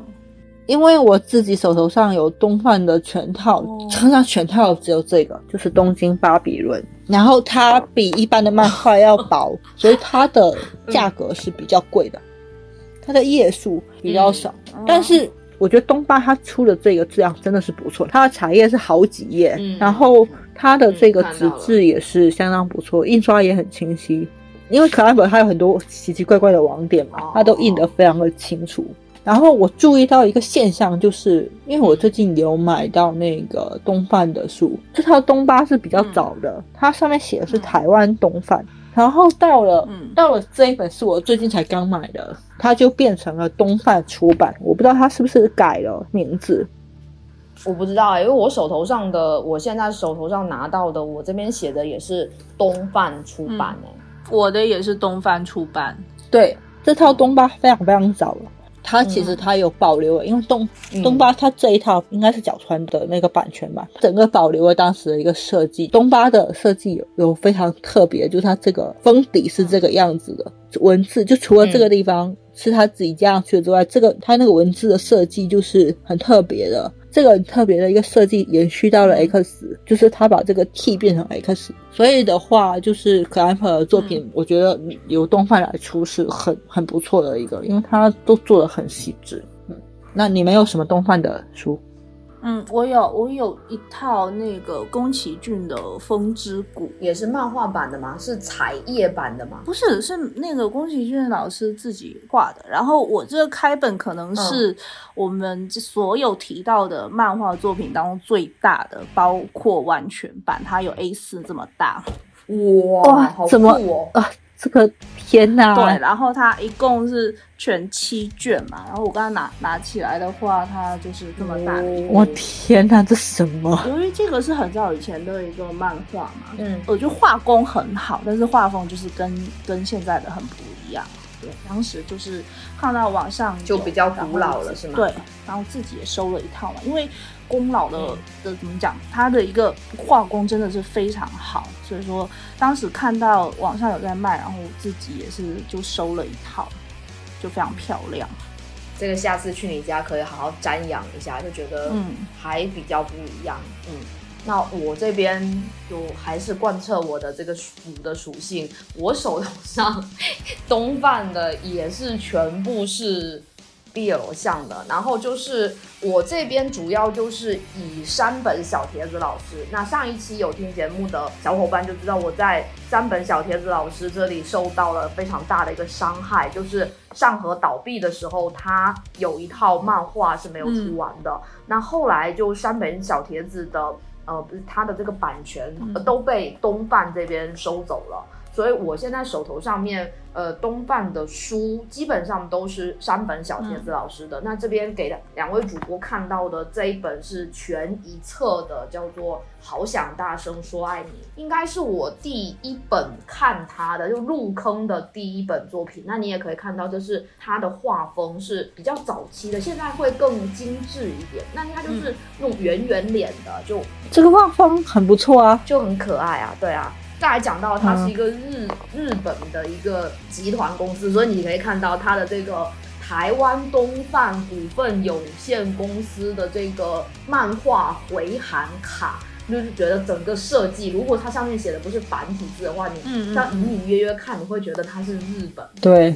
因为我自己手头上有东贩的全套，哦身上全套只有这个，就是《东京巴比伦》，然后它比一般的漫画要薄，所以它的价格是比较贵的，它的页数比较少，嗯但是。我觉得东巴它出的这个质量真的是不错，它的茶叶是好几页，嗯。然后它的这个纸质也是相当不错，印刷也很清晰。因为可爱本它有很多奇奇怪怪的网点嘛哦，它都印得非常的清楚。然后我注意到一个现象，就是因为我最近有买到那个东贩的书，这套东巴是比较早的，它上面写的是台湾东贩，然后到了、嗯到了这一本是我最近才刚买的，它就变成了东贩出版，我不知道它是不是改了名字。我不知道欸，因为我手头上的，我现在手头上拿到的，我这边写的也是东贩出版哎、我的也是东贩出版，对，这套东巴非常非常早了。它其实嗯它有保留了，因为东嗯东巴它这一套应该是角川的那个版权吧，整个保留了当时的一个设计。东巴的设计有有非常特别，就是它这个封底是这个样子的，文字就除了这个地方是他自己加上去的之外，这个它那个文字的设计就是很特别的。这个很特别的一个设计延续到了 X，就是他把这个 T 变成 X，所以的话，就是可安普的作品，我觉得由动画来出是很很不错的一个，因为他都做的很细致。嗯，那你们有什么动画的书？嗯，我有我有一套那个宫崎骏的《风之谷》，也是漫画版的吗？是彩页版的吗？不是是那个宫崎骏老师自己画的。然后我这个开本可能是我们所有提到的漫画作品当中最大的，包括完全版，它有 A 四这么大。哇哇好怎么酷哦！啊，这个天哪！对，然后它一共是全七卷嘛。然后我刚刚拿拿起来的话，它就是这么大的一个。我天哪，这什么？由于这个是很早以前的一个漫画嘛，嗯我觉得画工很好，但是画风就是跟跟现在的很不一样。对，当时就是看到网上就比较古老了是吗对，然后自己也收了一套嘛，因为宫老的、嗯。的怎么讲，他的一个画工真的是非常好，所以说当时看到网上有在卖，然后自己也是就收了一套，就非常漂亮。这个下次去你家可以好好瞻仰一下，就觉得嗯。还比较不一样。嗯，那我这边就还是贯彻我的这个属的属性，我手头上 东贩的也是全部是 BL 向的，然后就是我这边主要就是以山本小铁子老师，那上一期有听节目的小伙伴就知道我在山本小铁子老师这里受到了非常大的一个伤害，就是上河倒闭的时候，他有一套漫画是没有出完的，那后来就山本小铁子的呃，不是他的这个版权、呃都被东贩这边收走了。所以我现在手头上面，呃，东贩的书基本上都是山本小铁子老师的。那这边给两位主播看到的这一本是全一册的，叫做《好想大声说爱你》，应该是我第一本看他的，就入坑的第一本作品。那你也可以看到，就是他的画风是比较早期的，现在会更精致一点。那他就是那种圆圆脸的，就这个画风很不错啊。就很可爱啊，对啊。再来讲到它是一个日、日本的一个集团公司，所以你可以看到它的这个台湾东贩股份有限公司的这个漫画回函卡，就是觉得整个设计，如果它上面写的不是繁体字的话，你嗯嗯这样隐隐约约看，你会觉得它是日本。对，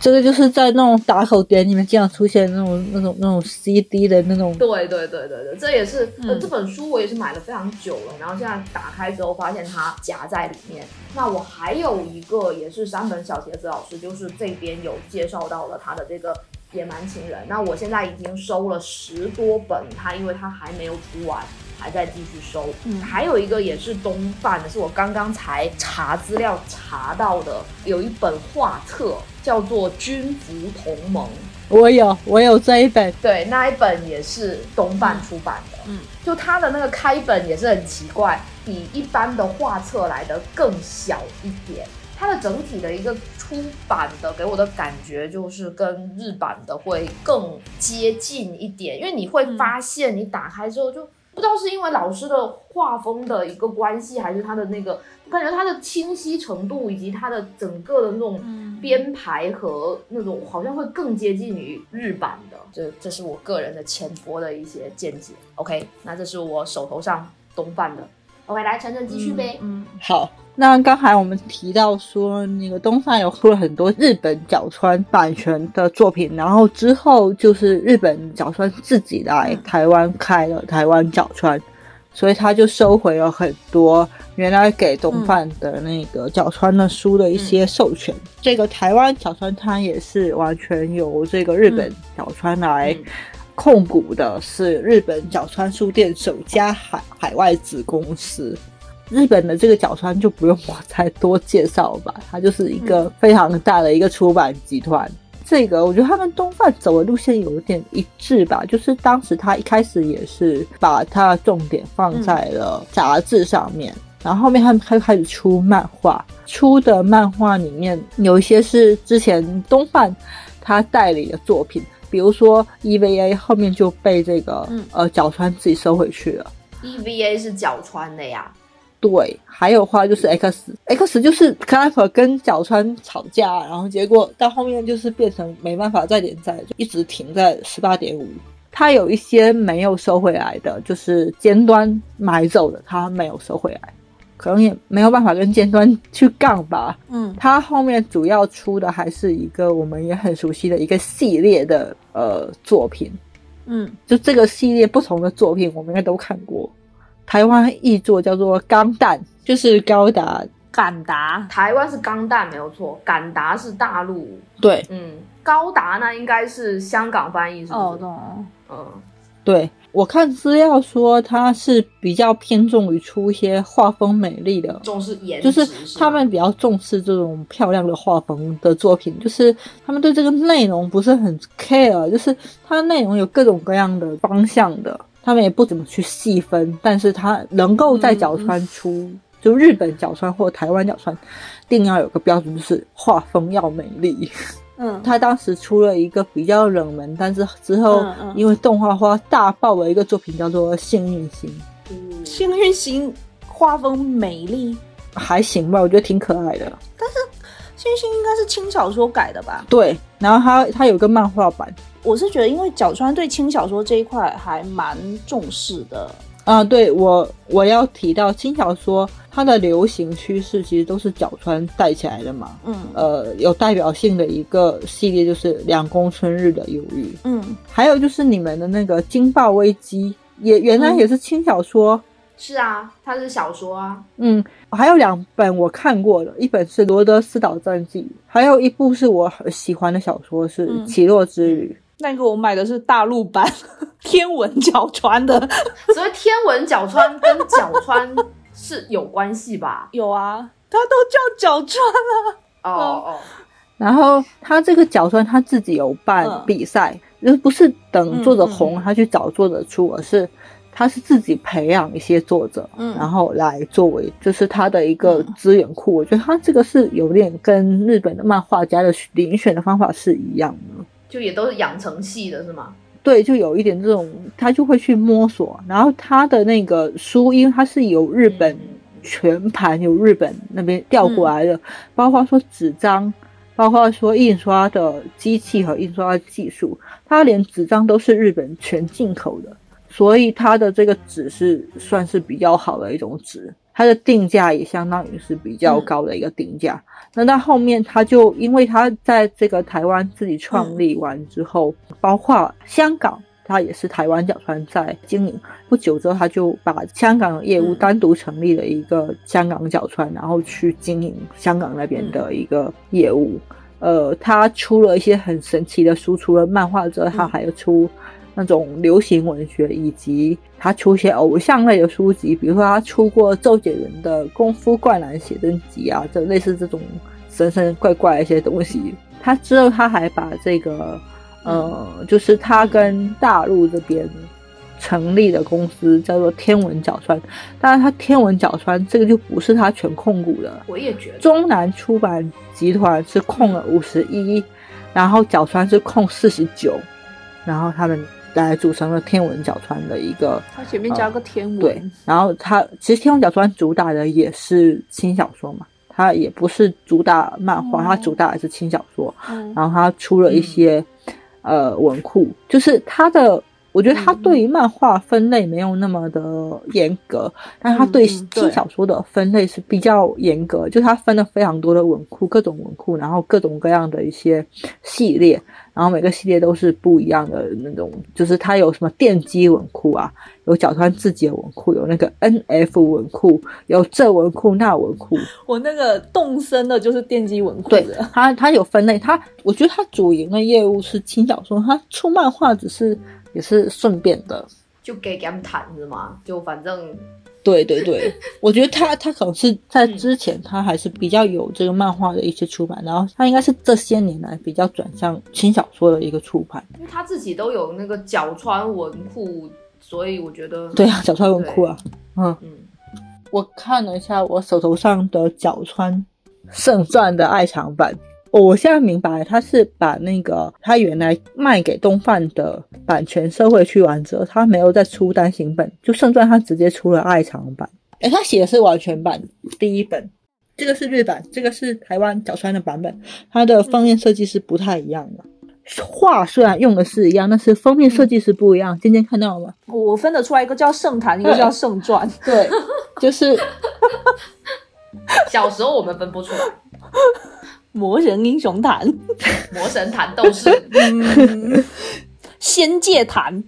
这个就是在那种打口碟里面经常出现那种那种那种 CD 的那种。对对对对对，这也是、这本书我也是买了非常久了，然后现在打开之后发现它夹在里面。那我还有一个也是山本小茄子老师，就是这边有介绍到了他的这个野蛮情人。那我现在已经收了十多本，他因为他还没有出完。还在继续收，嗯还有一个也是东贩的，是我刚刚才查资料查到的，有一本画册叫做《军服同盟》，我有，我有这一本。对，那一本也是东贩出版的。嗯，就它的那个开本也是很奇怪，比一般的画册来的更小一点。它的整体的一个出版的给我的感觉就是跟日版的会更接近一点，因为你会发现你打开之后就不不知道是因为老师的画风的一个关系，还是他的那个，我感觉他的清晰程度以及他的整个的那种编排和那种，好像会更接近于日版的。这这是我个人的浅薄的一些见解。OK，那这是我手头上东贩的。OK，来晨晨继续呗。嗯，好，那刚才我们提到说，那个东贩有出了很多日本角川版权的作品，然后之后就是日本角川自己来台湾开了台湾角川，所以他就收回了很多原来给东贩的那个角川的书的一些授权。这个台湾角川它也是完全由这个日本角川来。控股的是日本角川书店首家海海外子公司，日本的这个角川就不用我再多介绍吧，它就是一个非常大的一个出版集团。这个我觉得他跟东贩走的路线有点一致吧，就是当时他一开始也是把他的重点放在了杂志上面，然后后面他们开开始出漫画，出的漫画里面有一些是之前东贩他代理的作品。比如说 EVA 后面就被这个呃角川自己收回去了。EVA 是角川的呀。对，还有话就是 X，X 就是 p e r 跟角川吵架，然后结果到后面就是变成没办法再连载，就一直停在十八点五。他有一些没有收回来的，就是尖端买走的，他没有收回来。可能也没有办法跟尖端去杠吧。嗯，他后面主要出的还是一个我们也很熟悉的一个系列的呃作品。嗯，就这个系列不同的作品，我们应该都看过。台湾译作叫做《钢弹》，就是高达、敢达。台湾是钢弹没有错，敢达是大陆。对，嗯，高达呢应该是香港翻译，是不是？哦，对，嗯，对。我看资料说，它是比较偏重于出一些画风美丽的，重视颜值，就是他们比较重视这种漂亮的画风的作品。就是他们对这个内容不是很 care，就是它的内容有各种各样的方向的，他们也不怎么去细分。但是他能够在角川出，就日本角川或台湾角川，定要有个标准，就是画风要美丽。嗯，他当时出了一个比较冷门，但是之后因为动画化大爆的一个作品，叫做《幸运星》。幸运星画风美丽，还行吧，我觉得挺可爱的。但是幸运星应该是轻小说改的吧？对，然后它它有个漫画版。我是觉得，因为角川对轻小说这一块还蛮重视的。啊，对我我要提到轻小说，它的流行趋势其实都是角川带起来的嘛。嗯，呃，有代表性的一个系列就是两宫春日的忧郁。嗯，还有就是你们的那个惊爆危机，也原来也是轻小说。是啊，它是小说啊。嗯，还有两本我看过的，一本是罗德斯岛传记，还有一部是我很喜欢的小说是《奇洛之旅》。那个我买的是大陆版天文角川的，所以天文角川跟角川是有关系吧？有啊，他都叫角川了。哦哦，然后他这个角川他自己有办比赛，就不是等作者红他去找作者出，而是他是自己培养一些作者，然后来作为就是他的一个资源库。我觉得他这个是有点跟日本的漫画家的遴选的方法是一样的。就也都是养成系的是吗？对，就有一点这种，他就会去摸索。然后他的那个书，因为他是由日本全盘由日本那边调过来的，包括说纸张，包括说印刷的机器和印刷技术，他连纸张都是日本全进口的，所以它的这个纸是算是比较好的一种纸。它的定价也相当于是比较高的一个定价。那到后面，他就因为他在这个台湾自己创立完之后，包括香港，他也是台湾角川在经营。不久之后，他就把香港的业务单独成立了一个香港角川，然后去经营香港那边的一个业务。呃，他出了一些很神奇的书，除了漫画之外，他还有出。那种流行文学，以及他出些偶像类的书籍，比如说他出过周杰伦的《功夫灌篮写真集》啊，这类似这种神神怪怪的一些东西。他之后他还把这个，呃，就是他跟大陆这边成立的公司叫做天文角川，当然他天文角川这个就不是他全控股的，我也觉得中南出版集团是控了五十一，然后角川是控四十九。然后他们来组成了天文角川的一个。它前面加个天文。对，然后它其实天文角川主打的也是轻小说嘛，它也不是主打漫画，它主打的是轻小说。嗯然后它出了一些、呃文库，就是它的。我觉得它对于漫画分类没有那么的严格，但它对轻小说的分类是比较严格，就是它分了非常多的文库，各种文库，然后各种各样的一些系列，然后每个系列都是不一样的那种，就是它有什么电机文库啊，有角川自己的文库，有那个 NF 文库，有这文库那文库，我那个动森的就是电击文库对的，它，它有分类。它，我觉得它主营的业务是轻小说，它出漫画只是也是顺便的。就给给他们谈是吗？就反正对对对，我觉得他他可能是在之前他还是比较有这个漫画的一些出版，然后他应该是这些年来比较转向轻小说的一个出版。因为他自己都有那个角川文库，所以我觉得对啊，角川文库啊，嗯，嗯，我看了一下我手头上的角川圣传的爱藏版。哦我现在明白，他是把那个他原来卖给东贩的版权收回去完之后，他没有再出单行本，就圣传他直接出了爱藏版。哎，他写的是完全版第一本，这个是日版，这个是台湾角川的版本，它的封面设计是不太一样的。画虽然用的是一样，但是封面设计是不一样。今天看到了吗？我分得出来一个叫圣坛，一个叫圣传。对，就是 小时候我们分不出来，魔人英雄坛、魔神坛斗士，嗯。仙界坛，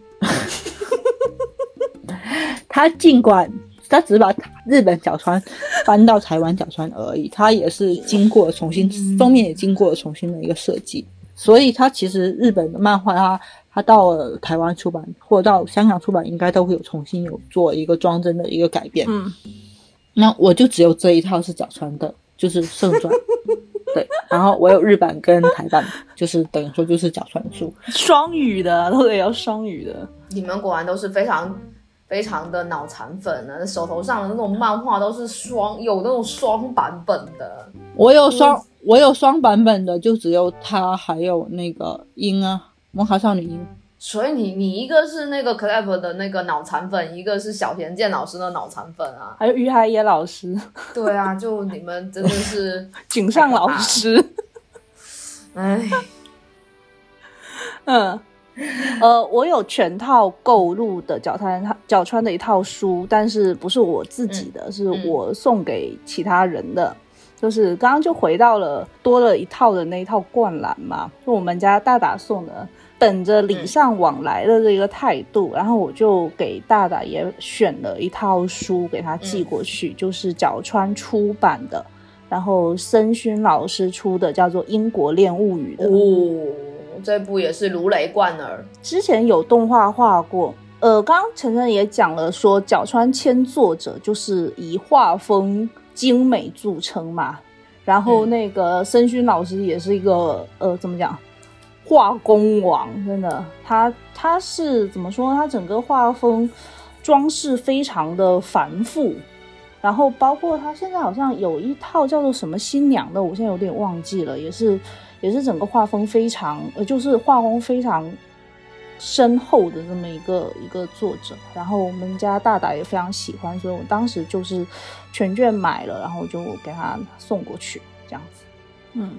他尽管他只把日本角川搬到台湾角川而已，他也是经过重新封面也经过了重新的一个设计，所以他其实日本的漫画它它到了台湾出版或到香港出版，应该都会有重新有做一个装帧的一个改变。嗯，那我就只有这一套是角川的，就是圣传。对，然后我有日版跟台版，就是等于说就是假传书。双语的都得要双语的。你们果然都是非常非常的脑残粉呢，手头上的那种漫画都是双有那种双版本的。我有双，我有双版本的，就只有它，还有那个樱啊，魔卡少女樱。所以你你一个是那个 Clap 的那个脑残粉，一个是小田健老师的脑残粉啊。还有于海野老师、对啊，就你们真的是，井上老师，哎，嗯，呃，我有全套购入的角川角川的一套书，但是不是我自己的，是我送给其他人的。就是刚刚就回到了多了一套的那一套灌篮嘛，就我们家大大送的，本着礼尚往来的这个态度，然后我就给大大也选了一套书给他寄过去，就是角川出版的，然后森勋老师出的，叫做《英国恋物语》的。哦，这部也是如雷贯耳。之前有动画画过，呃，刚刚晨晨也讲了说，角川千作者就是以画风精美著称嘛，然后那个森勋老师也是一个呃，怎么讲，画工王，真的，他他是怎么说？他整个画风装饰非常的繁复。然后包括他现在好像有一套叫做什么新娘的，我现在有点忘记了，也是也是整个画风非常，呃，就是画工非常深厚的这么一个一个作者。然后我们家大大也非常喜欢，所以我当时就是全卷买了，然后就给他送过去，这样子。嗯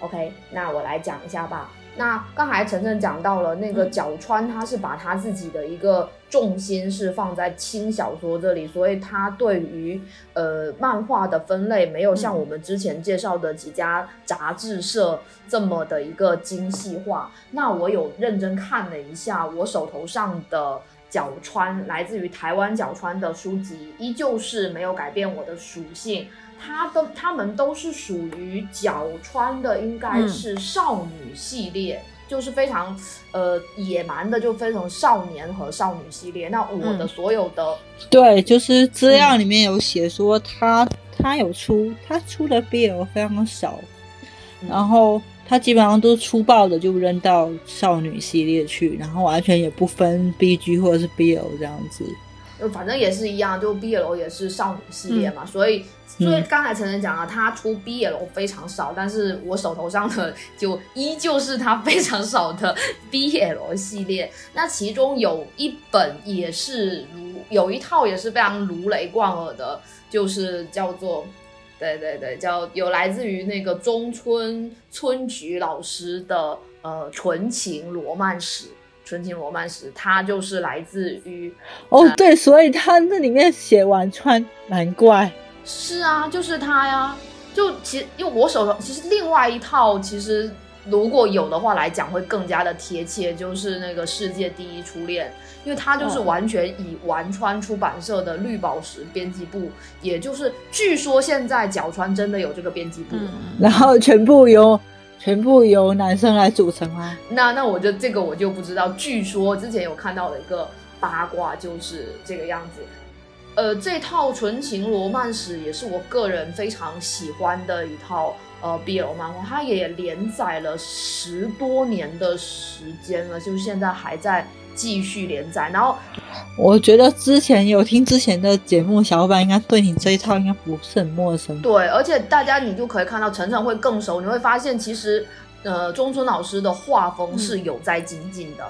OK，那我来讲一下吧。那刚才晨晨讲到了那个嗯角川，他是把他自己的一个重心是放在轻小说这里，所以他对于呃漫画的分类没有像嗯我们之前介绍的几家杂志社这么的一个精细化。那我有认真看了一下我手头上的。角川来自于台湾角川的书籍，依旧是没有改变我的属性，它的他们都是属于角川的，应该是少女系列，就是非常呃野蛮的，就非常少年和少女系列。那我的嗯。所有的、对，就是资料里面有写说他、他有出他出的 BL 非常少，嗯。然后他基本上都粗暴的就扔到少女系列去，然后完全也不分 BG 或者是 BL 这样子。反正也是一样，就 BL 也是少女系列嘛，所以嗯所以刚才晨晨讲了，他出 BL 非常少，但是我手头上的就依旧是他非常少的 BL 系列。那其中有一本也是如有一套也是非常如雷贯耳的，就是叫做。对对对，叫有来自于那个中村村菊老师的呃纯情罗曼史，纯情罗曼史，它就是来自于哦，对，所以他那里面写完川，难怪。是啊，就是他呀。就其实因为我手头其实另外一套，其实如果有的话来讲会更加的贴切，就是那个世界第一初恋，因为它就是嗯完全以丸川出版社的绿宝石编辑部，也就是据说现在角川真的有这个编辑部。嗯，然后全部由 全部由男生来组成啊。那那我就这个我就不知道，据说之前有看到的一个八卦就是这个样子。呃，这套纯情罗曼史也是我个人非常喜欢的一套呃 BL 漫画，它也连载了十多年的时间了，就是现在还在继续连载。然后我觉得之前有听之前的节目，小伙伴应该对你这一套应该不是很陌生。对，而且大家你就可以看到晨晨会更熟，你会发现其实呃中村老师的画风是有在精进的，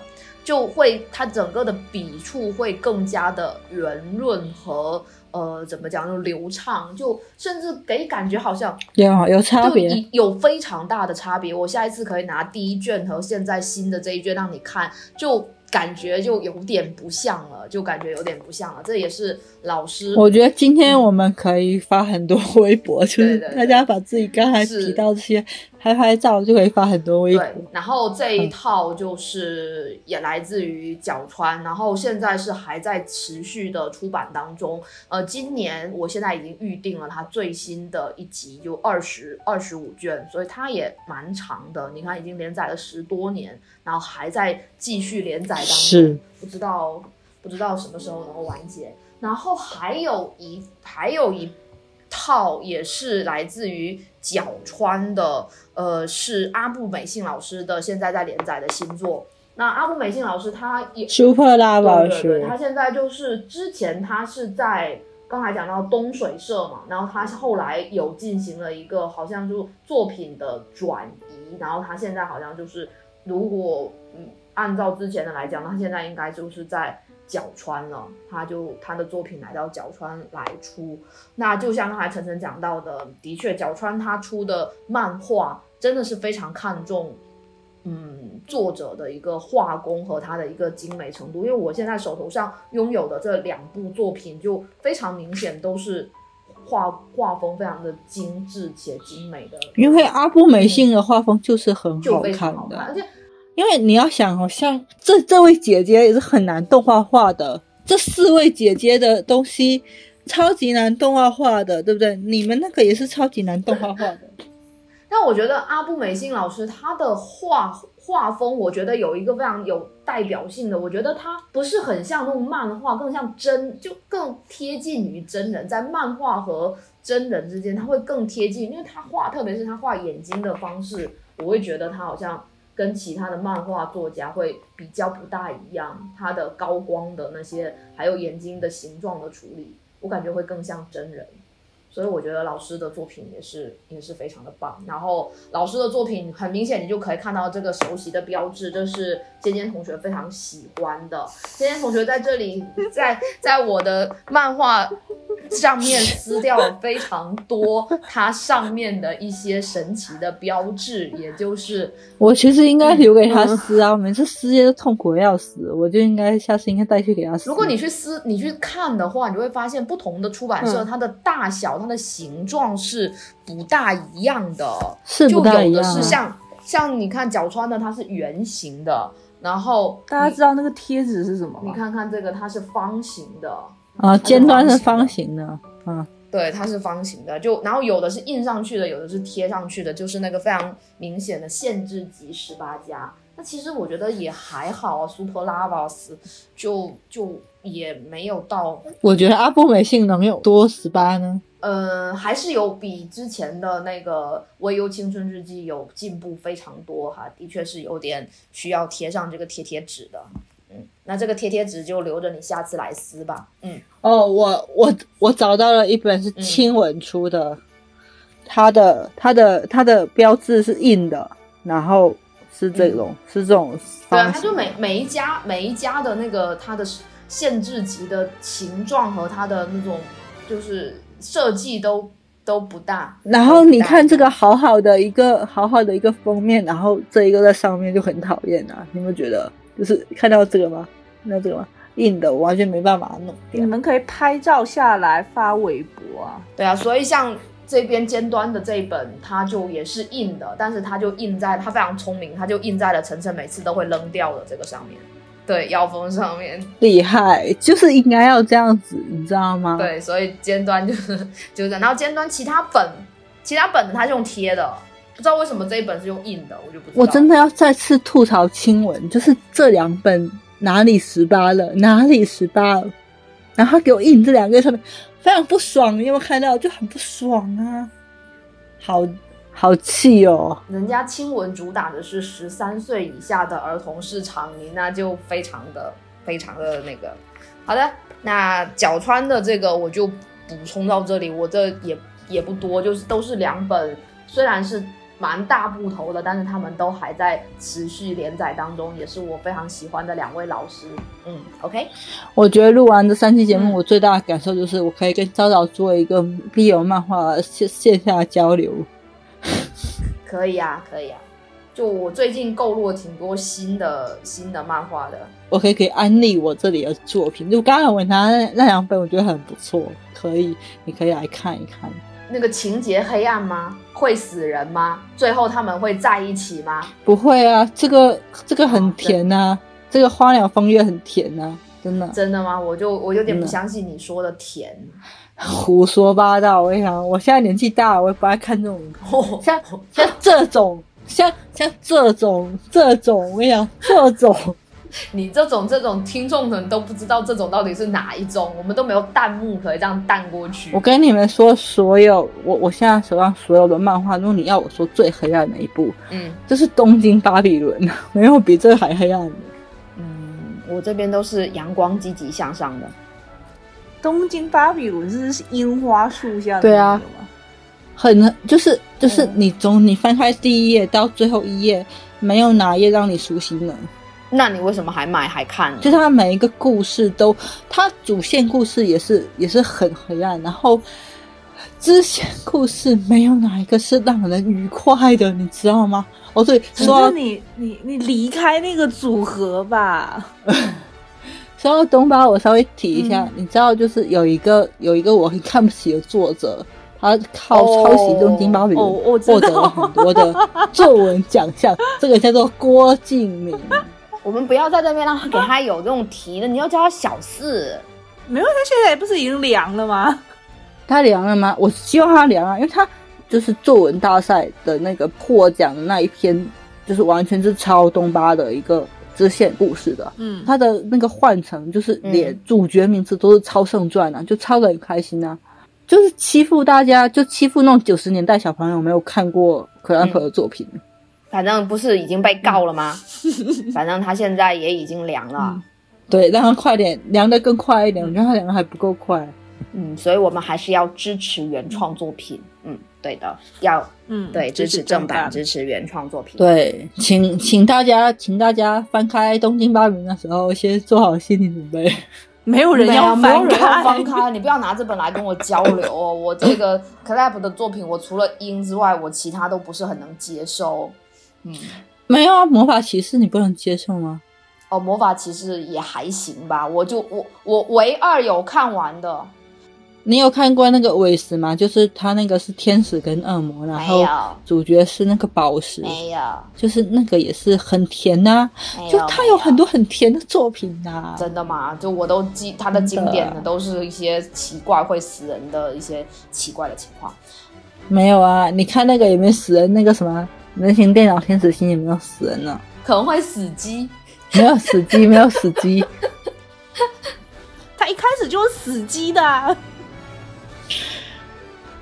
就会它整个的笔触会更加的圆润和呃怎么讲就流畅，就甚至给感觉好像有有差别，有非常大的差别。我下一次可以拿第一卷和现在新的这一卷让你看，就感觉就有点不像了，就感觉有点不像了。这也是老师我觉得今天我们可以发很多微博，就是对对对大家把自己刚才提到这些拍拍照，就可以发很多微博对。，然后这一套就是也来自于角川，然后现在是还在持续的出版当中。呃，今年我现在已经预定了它最新的一集，就二十二十五卷，所以它也蛮长的。你看，已经连载了十多年，然后还在继续连载当中。是，不知道不知道什么时候能够完结。然后还有一还有一套也是来自于角川的，呃，是阿部美幸老师的，现在在连载的新作。那阿部美幸老师他也 Super 拉宝对对对，学他现在就是之前他是在刚才讲到东水社嘛，然后他后来有进行了一个好像就作品的转移，然后他现在好像就是如果嗯按照之前的来讲，他现在应该就是在角川了，他就他的作品来到角川来出，那就像刚才晨晨讲到的，的确角川他出的漫画真的是非常看重。嗯，作者的一个画工和他的一个精美程度，因为我现在手头上拥有的这两部作品，就非常明显都是画画风非常的精致且精美的，因为阿部美幸的画风就是很好就非常看的，好看，而且因为你要想，好像这这位姐姐也是很难动画化的，这四位姐姐的东西超级难动画化的，对不对？你们那个也是超级难动画化的。但我觉得阿布美信老师他的画画风，我觉得有一个非常有代表性的，我觉得他不是很像那种漫画，更像真，就更贴近于真人，在漫画和真人之间，他会更贴近，因为他画，特别是他画眼睛的方式，我会觉得他好像跟其他的漫画作家会比较不大一样，他的高光的那些，还有眼睛的形状的处理，我感觉会更像真人。所以我觉得老师的作品也是也是非常的棒。然后老师的作品很明显，你就可以看到这个熟悉的标志，这是尖尖同学非常喜欢的。尖尖同学在这里，在在我的漫画上面撕掉了非常多它上面的一些神奇的标志，也就是我其实应该留给他撕啊，每次撕也都痛苦的要死，我就应该下次应该带去给他撕。如果你去撕、你去看的话，你就会发现不同的出版社、嗯它的大小、它的形状是不大一样的。是就有的不大一样、啊，是像像你看角川的，它是圆形的，然后大家知道那个贴纸是什么吗你？看看这个，它是方形的，啊，尖端是方形的，啊，对，它是方形的，就然后有的是印上去的，有的是贴上去的，就是那个非常明显的限制级十八加。那其实我觉得也还好啊，Super Lavas 就就也没有到我觉得阿布美性能有多十八呢？呃，还是有比之前的那个《微优青春日记》有进步非常多哈，的确是有点需要贴上这个贴贴纸的。嗯，那这个贴贴纸就留着你下次来撕吧。嗯，哦，我我我找到了一本是亲吻出的，它的它的它的标志是硬的，然后是这种、是这种对啊，它就每每一家每一家的那个它的限制级的形状和它的那种就是设计都都不大。然后你看这个好好的一个好好的一个封面，然后这一个在上面就很讨厌啊！你们觉得就是看到这个吗？看到这个？硬的我完全没办法把它弄掉。你们可以拍照下来发微博啊。对啊，所以像这边尖端的这一本，它就也是印的，但是它就印在它非常聪明，它就印在了晨晨每次都会扔掉的这个上面，对，腰封上面。厉害，就是应该要这样子，你知道吗？，对，所以尖端就是 就是这样，然后尖端其他本其他本它是用贴的，不知道为什么这一本是用印的，我就不知道。我真的要再次吐槽亲吻，就是这两本哪里十八了，哪里十八了，然后他给我印这两个上面，非常不爽，你有没有看到？就很不爽啊，好好气哦。人家亲吻主打的是十三岁以下的儿童市场，你那就非常的非常的那个。好的，那角川的这个我就补充到这里，我这也也不多，就是都是两本，虽然是蛮大部头的，但是他们都还在持续连载当中，也是我非常喜欢的两位老师。嗯，OK，我觉得录完这三期节目，嗯我最大的感受就是，我可以跟昭昭做一个 BL 漫画线线下交流。可以啊，可以啊。就我最近购入了挺多新的新的漫画的，我可以可以安利我这里的作品，就刚才我拿那那两本，我觉得很不错，可以，你可以来看一看。那个情节黑暗吗？会死人吗？最后他们会在一起吗？不会啊，这个这个很甜呐、这个花鸟风月很甜呐、真的。真的吗？我就我有点不相信你说的甜。胡说八道！我跟你讲，我现在年纪大了，我也不爱看这种，像像这种，像像这种这种，我跟你讲，这种 你这种这种听众可能都不知道这种到底是哪一种，我们都没有弹幕可以这样弹过去我。跟你们说，所有我我现在手上所有的漫画，如果你要我说最黑暗的一部，嗯就是《东京巴比伦》，没有比这个还黑暗的。嗯，我这边都是阳光积极向上的。东京巴比伦是樱花树下的对啊那个吗？很就是就是嗯你从你翻开第一页到最后一页，没有哪一页让你舒心的。那你为什么还买还看呢？就是它每一个故事都，它主线故事也是也是很黑暗，然后支线故事没有哪一个是让人愉快的，你知道吗？哦，对，只说到你你你离开那个组合吧。说到东巴，我稍微提一下，嗯你知道，就是有一个有一个我很看不起的作者，他靠哦抄袭东京巴比获得了很多的作文奖项，这个叫做郭敬明。我们不要在这边让他给他有这种题了，你要叫他小四。没有，他现在不是已经凉了吗？他凉了吗？我希望他凉啊，因为他就是作文大赛的那个获奖的那一篇，就是完全是抄东巴的一个支线故事的。嗯，他的那个换乘就是连嗯主角名字都是抄圣传啊，就抄的很开心啊。就是欺负大家，就欺负那种九十年代小朋友没有看过克兰普的作品。反正不是已经被告了吗？反正他现在也已经凉了。对，让他快点凉的更快一点，我觉得他凉的还不够快。嗯，所以我们还是要支持原创作品。嗯，对的，要嗯，对支持正版，支持。原创作品。对，请请大家，请大家翻开《东京巴比伦》的时候，先做好心理准备。没有人要翻没有人要开，翻开，你不要拿这本来跟我交流哦。我这个 Clap 的作品，我除了音之外，我其他都不是很能接受。嗯，没有啊，魔法骑士你不能接受吗？哦，魔法骑士也还行吧，我就我我唯二有看完的，你有看过那个尾石吗？就是他那个是天使跟恶魔，然后主角是那个宝石，没有，就是那个也是很甜呐、没就他有很多很甜的作品呐、真的吗？就我都记他的经典的都是一些奇怪会死人的一些奇怪的情况。没有啊，你看那个有没有死人？那个什么人形电脑天使心也没有死人呢、可能会死机，没有死机，没有死机。他一开始就是死机的啊、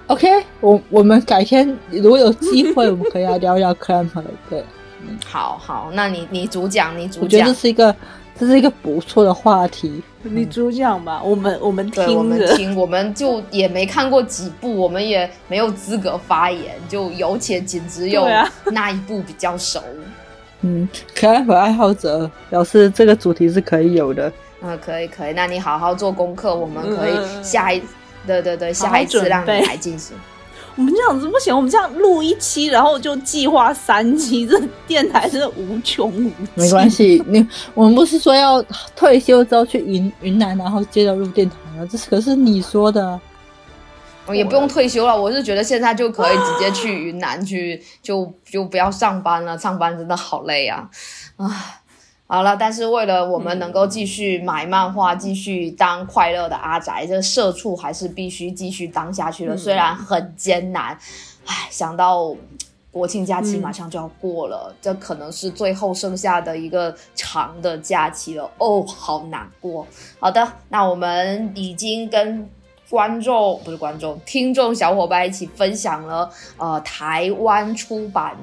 OK，我我们改天如果有机会，我们可以来聊聊 Clamp。对，好好，那你你主讲，你主讲我觉得这，是一个这是一个不错的话题。你主讲吧，我们我们听，我。们听，我们就也没看过几部，我们也没有资格发言，就有且仅只有那一部比较熟。嗯，可爱粉爱好者表示这个主题是可以有的。嗯，可以可以，那你好好做功课，我们可以嗯下一，对对对，下一次让你来进行。我们这样子不行，我们这样录一期，然后就计划三期，这电台真的无穷无尽。没关系，你我们不是说要退休之后去云云南，然后接着录电台吗？这是可是你说的啊。我也不用退休了，我是觉得现在就可以直接去云南去，就就不要上班了，上班真的好累啊，啊。好了，但是为了我们能够继续买漫画，继续当快乐的阿宅，这社畜还是必须继续当下去了，嗯虽然很艰难。唉，想到国庆假期嗯马上就要过了，这可能是最后剩下的一个长的假期了，哦，好难过。好的，那我们已经跟观众不是观众，听众小伙伴一起分享了呃台湾出版。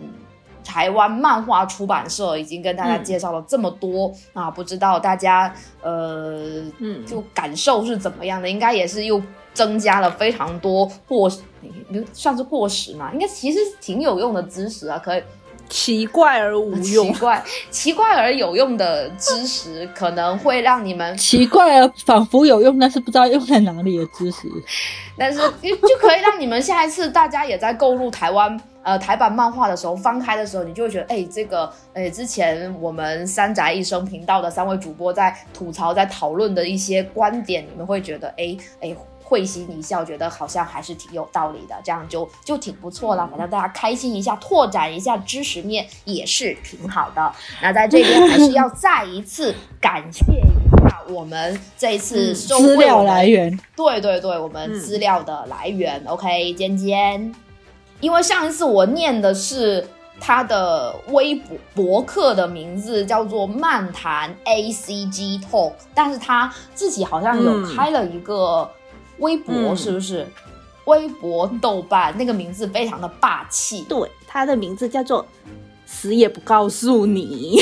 台湾漫画出版社已经跟大家嗯介绍了这么多、啊，不知道大家呃嗯就感受是怎么样的？应该也是又增加了非常多过算是过时嘛？应该其实挺有用的知识啊，可以奇怪而无用 奇。怪奇怪而有用的知识，可能会让你们奇怪而，仿佛有用，但是不知道用在哪里的知识。但是就就可以让你们下一次大家也在购入台湾呃台版漫画的时候，翻开的时候，你就会觉得，哎，这个哎之前我们三宅一生频道的三位主播在吐槽、在讨论的一些观点，你们会觉得，哎哎。会心一笑，觉得好像还是挺有道理的，这样就就挺不错了。反正大家开心一下，拓展一下知识面也是挺好的。那在这边还是要再一次感谢一下我们这一次资料来源，对对对，我们嗯资料的来源、o k 尖尖。因为上一次我念的是他的微博博客的名字叫做漫谈 A C G Talk，但是他自己好像有嗯开了一个微博，嗯是不是？微博豆瓣那个名字非常的霸气，对，他的名字叫做“死也不告诉你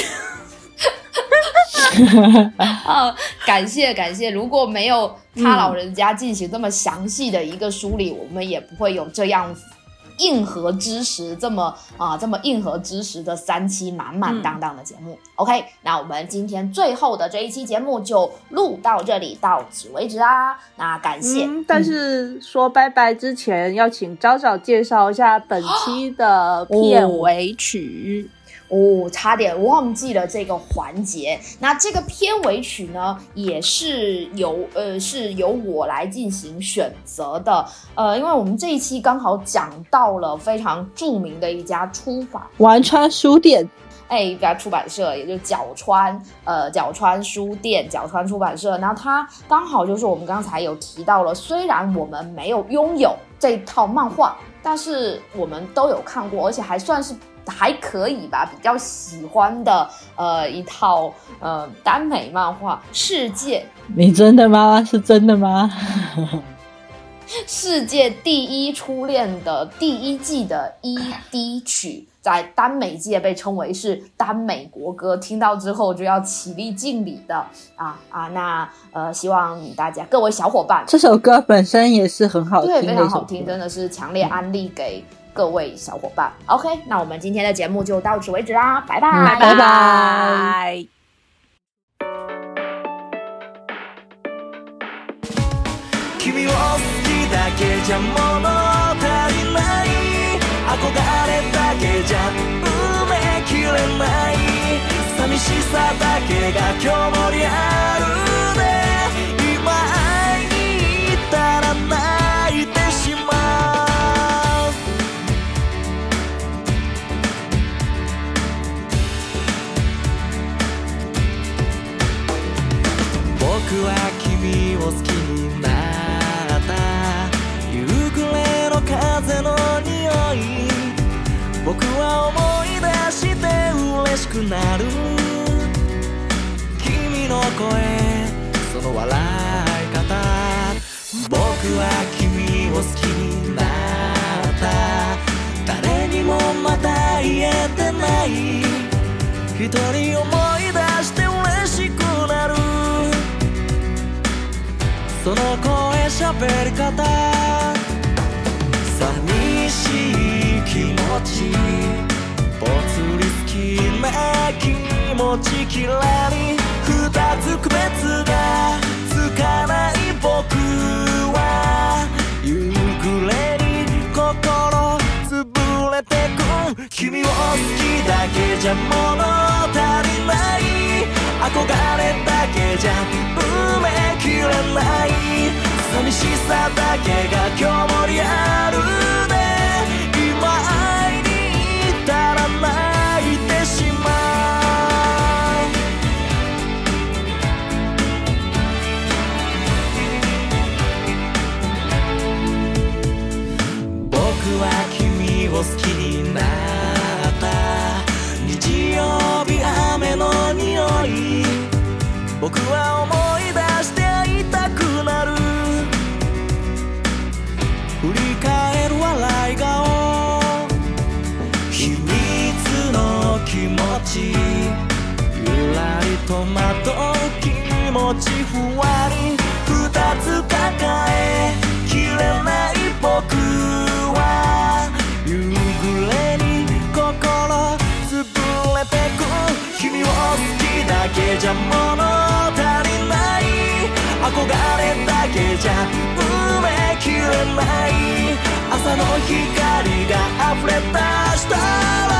啊，感谢感谢！如果没有他老人家进行这么详细的一个梳理，我们也不会有这样硬核知识这么啊这么硬核知识的三期满满当当的节目。OK，那我们今天最后的这一期节目就录到这里，到此为止啦。那感”。谢，嗯，但是说拜拜之前，要请昭昭介绍一下本期的片尾曲。哦，差点忘记了这个环节。那这个片尾曲呢，也是由呃是由我来进行选择的。呃，因为我们这一期刚好讲到了非常著名的一家出版丸川书店，哎，一家出版社，也就角川，呃，角川书店、角川出版社。然后它刚好就是我们刚才有提到了，虽然我们没有拥有这套漫画，但是我们都有看过，而且还算是还可以吧，比较喜欢的呃一套呃耽美漫画《世界你真的吗？是真的吗？世界第一初恋的第一季的 ED 曲，在耽美界被称为是耽美国歌，听到之后就要起立敬礼的啊啊！那呃，希望大家各位小伙伴，这首歌本身也是很好听对，的，非常好听，真。的是强烈安利给各位小伙伴。OK，那我们今天的节目就到此为止啦，拜拜，嗯拜拜拜拜。君を好きだけじゃ物足りない 憧れだけじゃ埋めきれない寂しさだけが今日もりあるね今会いに行ったら泣いてしまう僕は君を好きしくなる。君の声その笑い方。僕は君を好きになった。誰にもまだ言えてない。一人思い出して嬉しくなる。その声喋り方。寂しい気持ち。ぽつり隙な気持ちきらり二つ区別がつかない僕は夕暮れに心潰れてく君を好きだけじゃ物足りない憧れだけじゃ埋めきれない寂しさだけが今日もリアル憧れだけじゃ埋めきれない。朝の光が溢れ出したら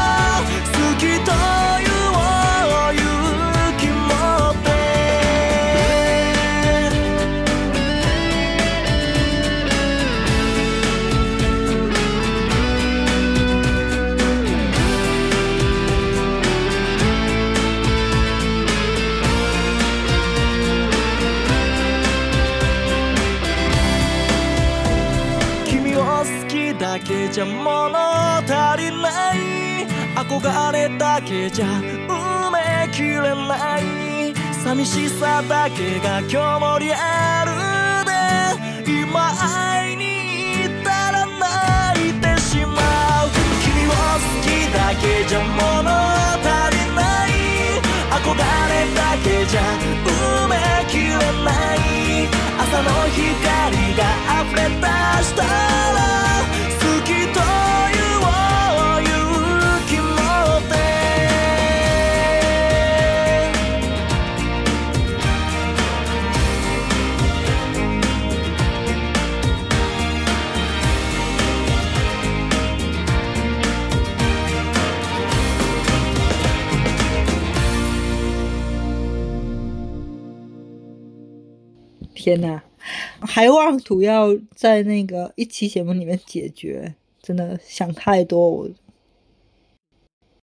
ゃ物足りない憧れだけじゃ埋めきれない寂しさだけが今日もリアルで今会いに行ったら泣いてしまう君を好きだけじゃ物足りない憧れだけじゃ埋めきれない。朝の光が溢れ出したら天哪，还妄图要在那个一期节目里面解决，真的想太多，我